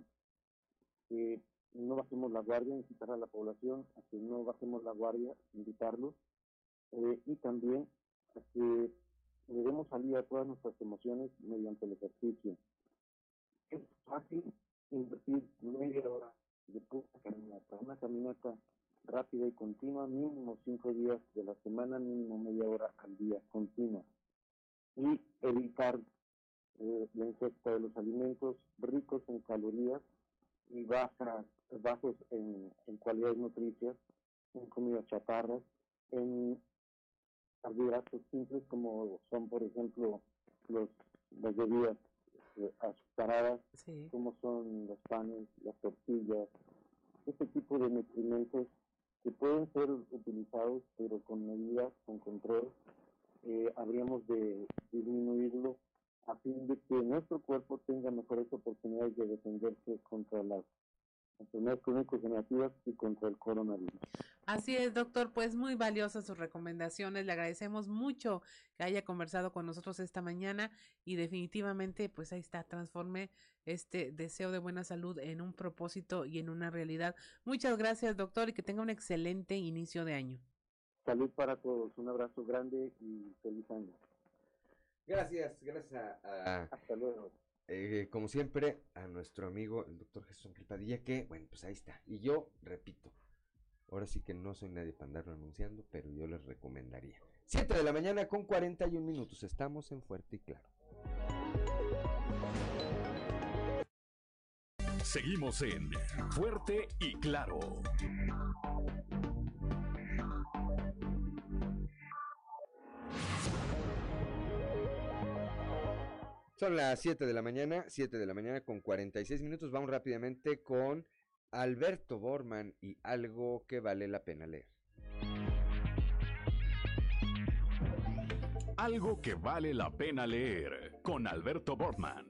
que no bajemos la guardia, incitar a la población a que no bajemos la guardia, invitarlos, eh, y también a que debemos salir a todas nuestras emociones mediante el ejercicio. Es fácil invertir media hora de pura caminata, una caminata rápida y continua, mínimo cinco días de la semana, mínimo media hora al día, continua. Y evitar eh, la ingesta de los alimentos ricos en calorías y bajas, bajos en, en cualidades nutricias, en comidas chatarras, en carbohidratos simples como son, por ejemplo, los, las bebidas eh, azucaradas, como son los panes, las tortillas, este tipo de nutrimentos que pueden ser utilizados, pero con medidas, con control, eh, habríamos de disminuirlo a fin de que nuestro cuerpo tenga mejores oportunidades de defenderse contra las enfermedades crónicas generativas y contra el coronavirus. Así es, doctor, pues muy valiosas sus recomendaciones. Le agradecemos mucho que haya conversado con nosotros esta mañana y definitivamente, pues ahí está, transforme este deseo de buena salud en un propósito y en una realidad. Muchas gracias, doctor, y que tenga un excelente inicio de año. Salud para todos, un abrazo grande y feliz año. Gracias, gracias a, Hasta luego. Eh, como siempre, a nuestro amigo el doctor Jesús Ángel que, bueno, pues ahí está. Y yo, repito, ahora sí que no soy nadie para andarlo anunciando, pero yo les recomendaría. 7 de la mañana con 41 minutos, estamos en Fuerte y Claro. Seguimos en Fuerte y Claro. Son las 7 de la mañana, 7 de la mañana con 46 minutos. Vamos rápidamente con Alberto Borman y algo que vale la pena leer. Algo que vale la pena leer con Alberto Borman.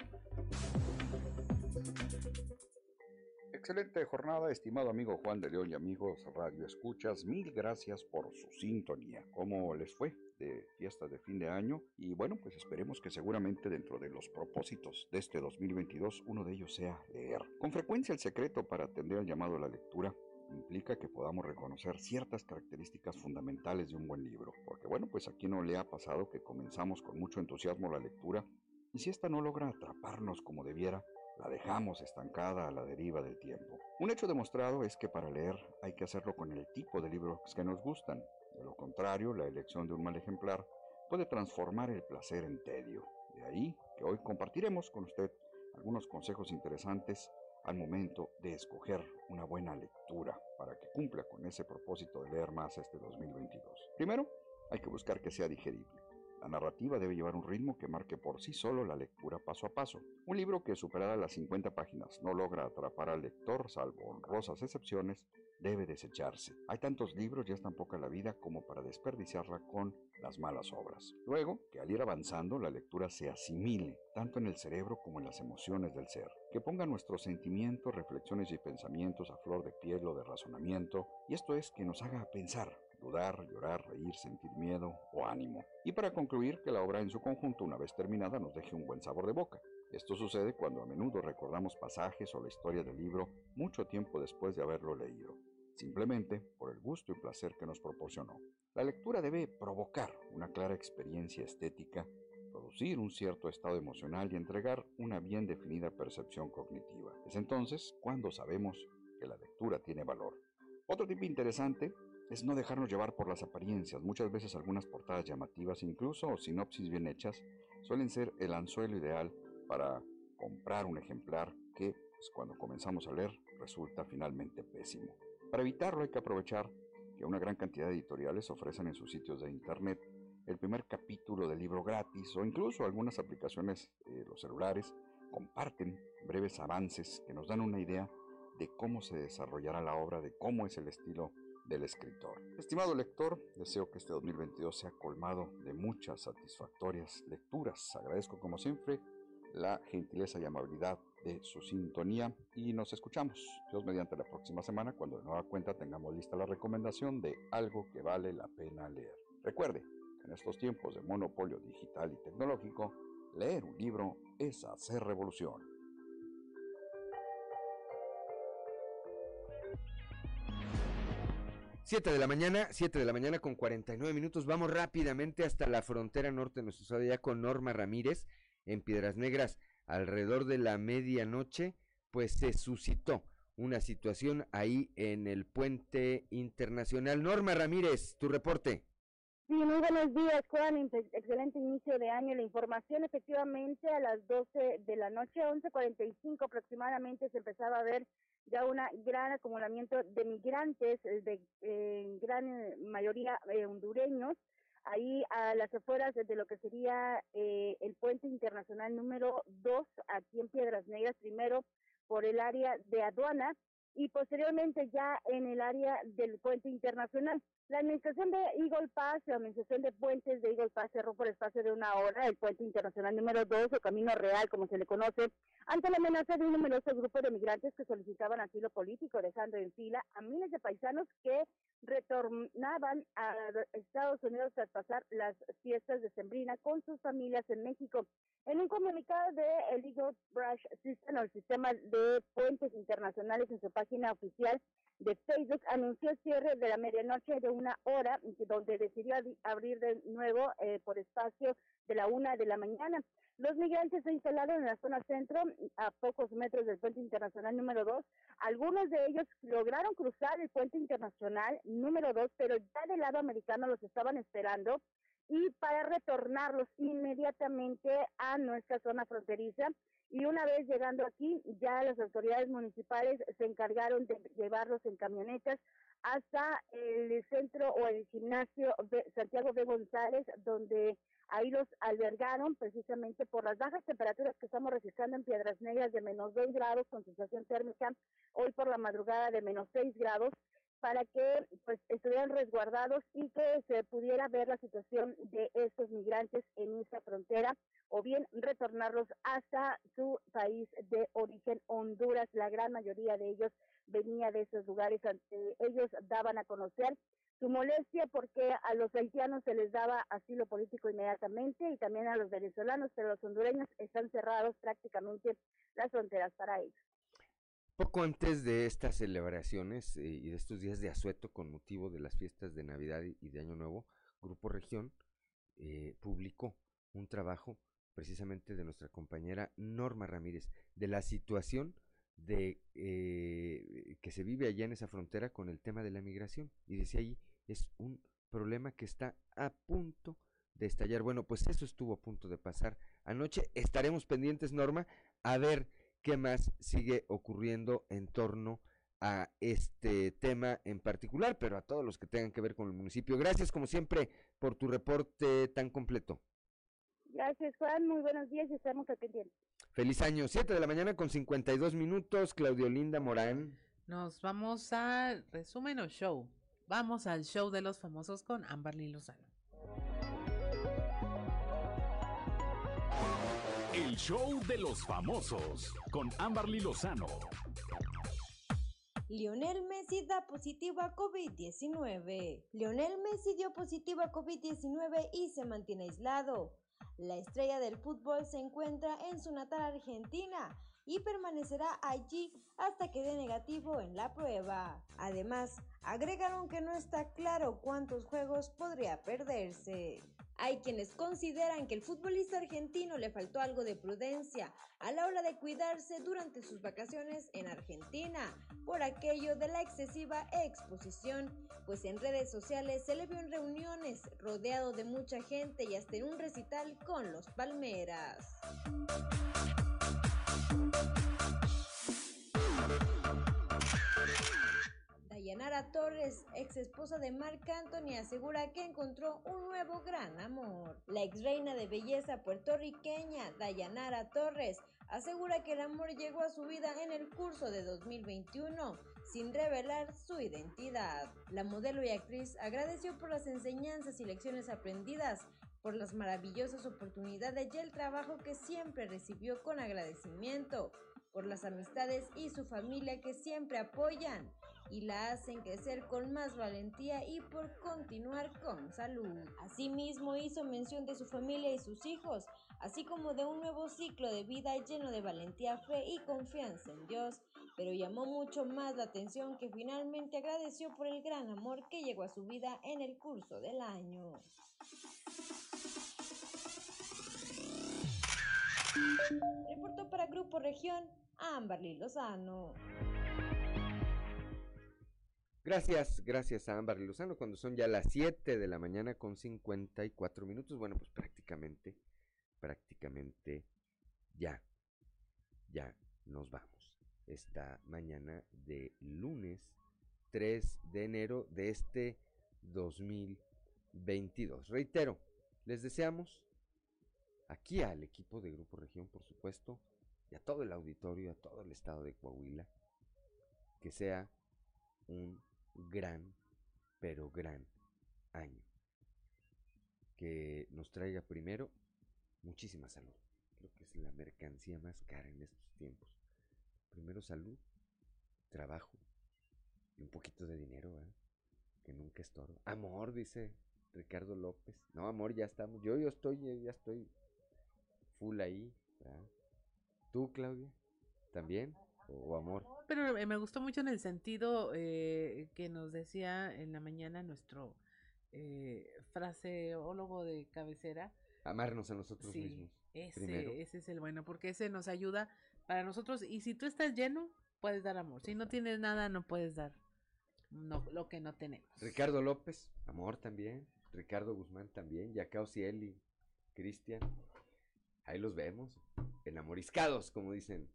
Excelente jornada, estimado amigo Juan de León y amigos Radio Escuchas. Mil gracias por su sintonía. ¿Cómo les fue de fiesta de fin de año? Y bueno, pues esperemos que seguramente dentro de los propósitos de este 2022 uno de ellos sea leer. Con frecuencia el secreto para atender al llamado a la lectura implica que podamos reconocer ciertas características fundamentales de un buen libro. Porque bueno, pues aquí no le ha pasado que comenzamos con mucho entusiasmo la lectura y si ésta no logra atraparnos como debiera, la dejamos estancada a la deriva del tiempo. Un hecho demostrado es que para leer hay que hacerlo con el tipo de libros que nos gustan. De lo contrario, la elección de un mal ejemplar puede transformar el placer en tedio. De ahí que hoy compartiremos con usted algunos consejos interesantes al momento de escoger una buena lectura para que cumpla con ese propósito de leer más este 2022. Primero, hay que buscar que sea digerible. La narrativa debe llevar un ritmo que marque por sí solo la lectura paso a paso. Un libro que superada las 50 páginas no logra atrapar al lector, salvo honrosas excepciones, debe desecharse. Hay tantos libros y es tan poca la vida como para desperdiciarla con las malas obras. Luego, que al ir avanzando la lectura se asimile, tanto en el cerebro como en las emociones del ser, que ponga nuestros sentimientos, reflexiones y pensamientos a flor de piel o de razonamiento, y esto es que nos haga pensar, dudar, llorar, sentir miedo o ánimo. Y para concluir, que la obra en su conjunto, una vez terminada, nos deje un buen sabor de boca. Esto sucede cuando a menudo recordamos pasajes o la historia del libro mucho tiempo después de haberlo leído, simplemente por el gusto y placer que nos proporcionó. La lectura debe provocar una clara experiencia estética, producir un cierto estado emocional y entregar una bien definida percepción cognitiva. Es entonces cuando sabemos que la lectura tiene valor. Otro tipo interesante es no dejarnos llevar por las apariencias. Muchas veces algunas portadas llamativas, incluso sinopsis bien hechas, suelen ser el anzuelo ideal para comprar un ejemplar que, pues, cuando comenzamos a leer, resulta finalmente pésimo. Para evitarlo hay que aprovechar que una gran cantidad de editoriales ofrecen en sus sitios de internet el primer capítulo del libro gratis o incluso algunas aplicaciones de los celulares comparten breves avances que nos dan una idea de cómo se desarrollará la obra, de cómo es el estilo del escritor. Estimado lector, deseo que este 2022 sea colmado de muchas satisfactorias lecturas. Agradezco como siempre la gentileza y amabilidad de su sintonía y nos escuchamos. Dios mediante la próxima semana cuando de nueva cuenta tengamos lista la recomendación de algo que vale la pena leer. Recuerde, en estos tiempos de monopolio digital y tecnológico, leer un libro es hacer revolución. Siete de la mañana, 7 de la mañana con 49 minutos. Vamos rápidamente hasta la frontera norte de nuestro estado ya con Norma Ramírez en Piedras Negras. Alrededor de la medianoche, pues se suscitó una situación ahí en el puente internacional. Norma Ramírez, tu reporte. Sí, muy buenos días, Juan. Excelente inicio de año. La información, efectivamente, a las 12 de la noche, 11.45 aproximadamente, se empezaba a ver ya un gran acumulamiento de migrantes, eh, de eh, gran eh, mayoría hondureños, ahí a las afueras de lo que sería el puente internacional número 2, aquí en Piedras Negras, primero por el área de aduana y posteriormente ya en el área del puente internacional. La administración de Eagle Pass, la administración de puentes de Eagle Pass cerró por espacio de una hora el puente internacional número 2 o Camino Real, como se le conoce, ante la amenaza de un numeroso grupo de migrantes que solicitaban asilo político, dejando en fila a miles de paisanos que retornaban a Estados Unidos tras pasar las fiestas de Sembrina con sus familias en México. En un comunicado de el Eagle Brush System, o el sistema de puentes internacionales en su página oficial, de Facebook anunció el cierre de la medianoche de una hora, donde decidió abrir de nuevo eh, por espacio de la una de la mañana. Los migrantes se instalaron en la zona centro, a pocos metros del puente internacional número dos. Algunos de ellos lograron cruzar el puente internacional número dos, pero ya del lado americano los estaban esperando y para retornarlos inmediatamente a nuestra zona fronteriza. Y una vez llegando aquí, ya las autoridades municipales se encargaron de llevarlos en camionetas hasta el centro o el gimnasio de Santiago de González, donde ahí los albergaron precisamente por las bajas temperaturas que estamos registrando en Piedras Negras de menos 2 grados con sensación térmica, hoy por la madrugada de menos 6 grados para que pues estuvieran resguardados y que se pudiera ver la situación de estos migrantes en esta frontera o bien retornarlos hasta su país de origen Honduras. La gran mayoría de ellos venía de esos lugares. Ellos daban a conocer su molestia porque a los haitianos se les daba asilo político inmediatamente y también a los venezolanos, pero los hondureños están cerrados prácticamente las fronteras para ellos. Poco antes de estas celebraciones eh, y de estos días de asueto con motivo de las fiestas de Navidad y de Año Nuevo, Grupo Región eh, publicó un trabajo precisamente de nuestra compañera Norma Ramírez, de la situación de eh, que se vive allá en esa frontera con el tema de la migración. Y decía ahí, es un problema que está a punto de estallar. Bueno, pues eso estuvo a punto de pasar anoche. Estaremos pendientes, Norma, a ver qué más sigue ocurriendo en torno a este tema en particular, pero a todos los que tengan que ver con el municipio. Gracias, como siempre, por tu reporte tan completo. Gracias, Juan. Muy buenos días y estamos atendiendo. Feliz año. 7 de la mañana con 52 minutos. Claudio Linda Morán. Nos vamos al resumen o show. Vamos al show de los famosos con Amberly Lozano. El show de los famosos con Amberly Lozano. Lionel Messi da positivo a COVID-19. Lionel Messi dio positivo a COVID-19 y se mantiene aislado. La estrella del fútbol se encuentra en su natal Argentina y permanecerá allí hasta que dé negativo en la prueba. Además, agregaron que no está claro cuántos juegos podría perderse. Hay quienes consideran que el futbolista argentino le faltó algo de prudencia a la hora de cuidarse durante sus vacaciones en Argentina por aquello de la excesiva exposición, pues en redes sociales se le vio en reuniones rodeado de mucha gente y hasta en un recital con los Palmeras. Dayanara Torres, ex esposa de Marc Anthony, asegura que encontró un nuevo gran amor. La ex reina de belleza puertorriqueña, Dayanara Torres, asegura que el amor llegó a su vida en el curso de 2021, sin revelar su identidad. La modelo y actriz agradeció por las enseñanzas y lecciones aprendidas, por las maravillosas oportunidades y el trabajo que siempre recibió con agradecimiento, por las amistades y su familia que siempre apoyan y la hacen crecer con más valentía y por continuar con salud. Asimismo hizo mención de su familia y sus hijos, así como de un nuevo ciclo de vida lleno de valentía, fe y confianza en Dios, pero llamó mucho más la atención que finalmente agradeció por el gran amor que llegó a su vida en el curso del año. Reportó para Grupo Región Amberly Lozano. Gracias, gracias a Ámbar Lozano, cuando son ya las 7 de la mañana con 54 minutos. Bueno, pues prácticamente, prácticamente ya, ya nos vamos. Esta mañana de lunes 3 de enero de este 2022. Reitero, les deseamos aquí al equipo de Grupo Región, por supuesto, y a todo el auditorio, a todo el estado de Coahuila, que sea un gran, pero gran año. Que nos traiga primero muchísima salud. Creo que es la mercancía más cara en estos tiempos. Primero salud, trabajo y un poquito de dinero, ¿eh? que nunca estorba. Amor, dice Ricardo López. No, amor, ya estamos. Yo, yo estoy, ya estoy full ahí. ¿Tú, Claudia? ¿También? ¿O amor? Pero eh, me gustó mucho en el sentido eh, que nos decía en la mañana nuestro eh, fraseólogo de cabecera. Amarnos a nosotros Sí, mismos. ese, primero. ese es el bueno, porque ese nos ayuda para nosotros. Y si tú estás lleno, puedes dar amor. Si no tienes nada, no puedes dar no, lo que no tenemos. Ricardo López, amor también. Ricardo Guzmán también. Yacao Cieli, Cristian. Ahí los vemos. Enamoriscados, como dicen.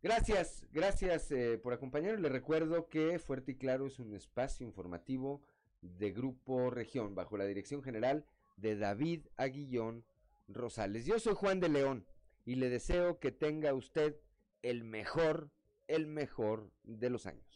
Gracias, gracias eh, por acompañarnos. Les recuerdo que Fuerte y Claro es un espacio informativo de Grupo Región, bajo la dirección general de David Aguillón Rosales. Yo soy Juan de León y le deseo que tenga usted el mejor, el mejor de los años.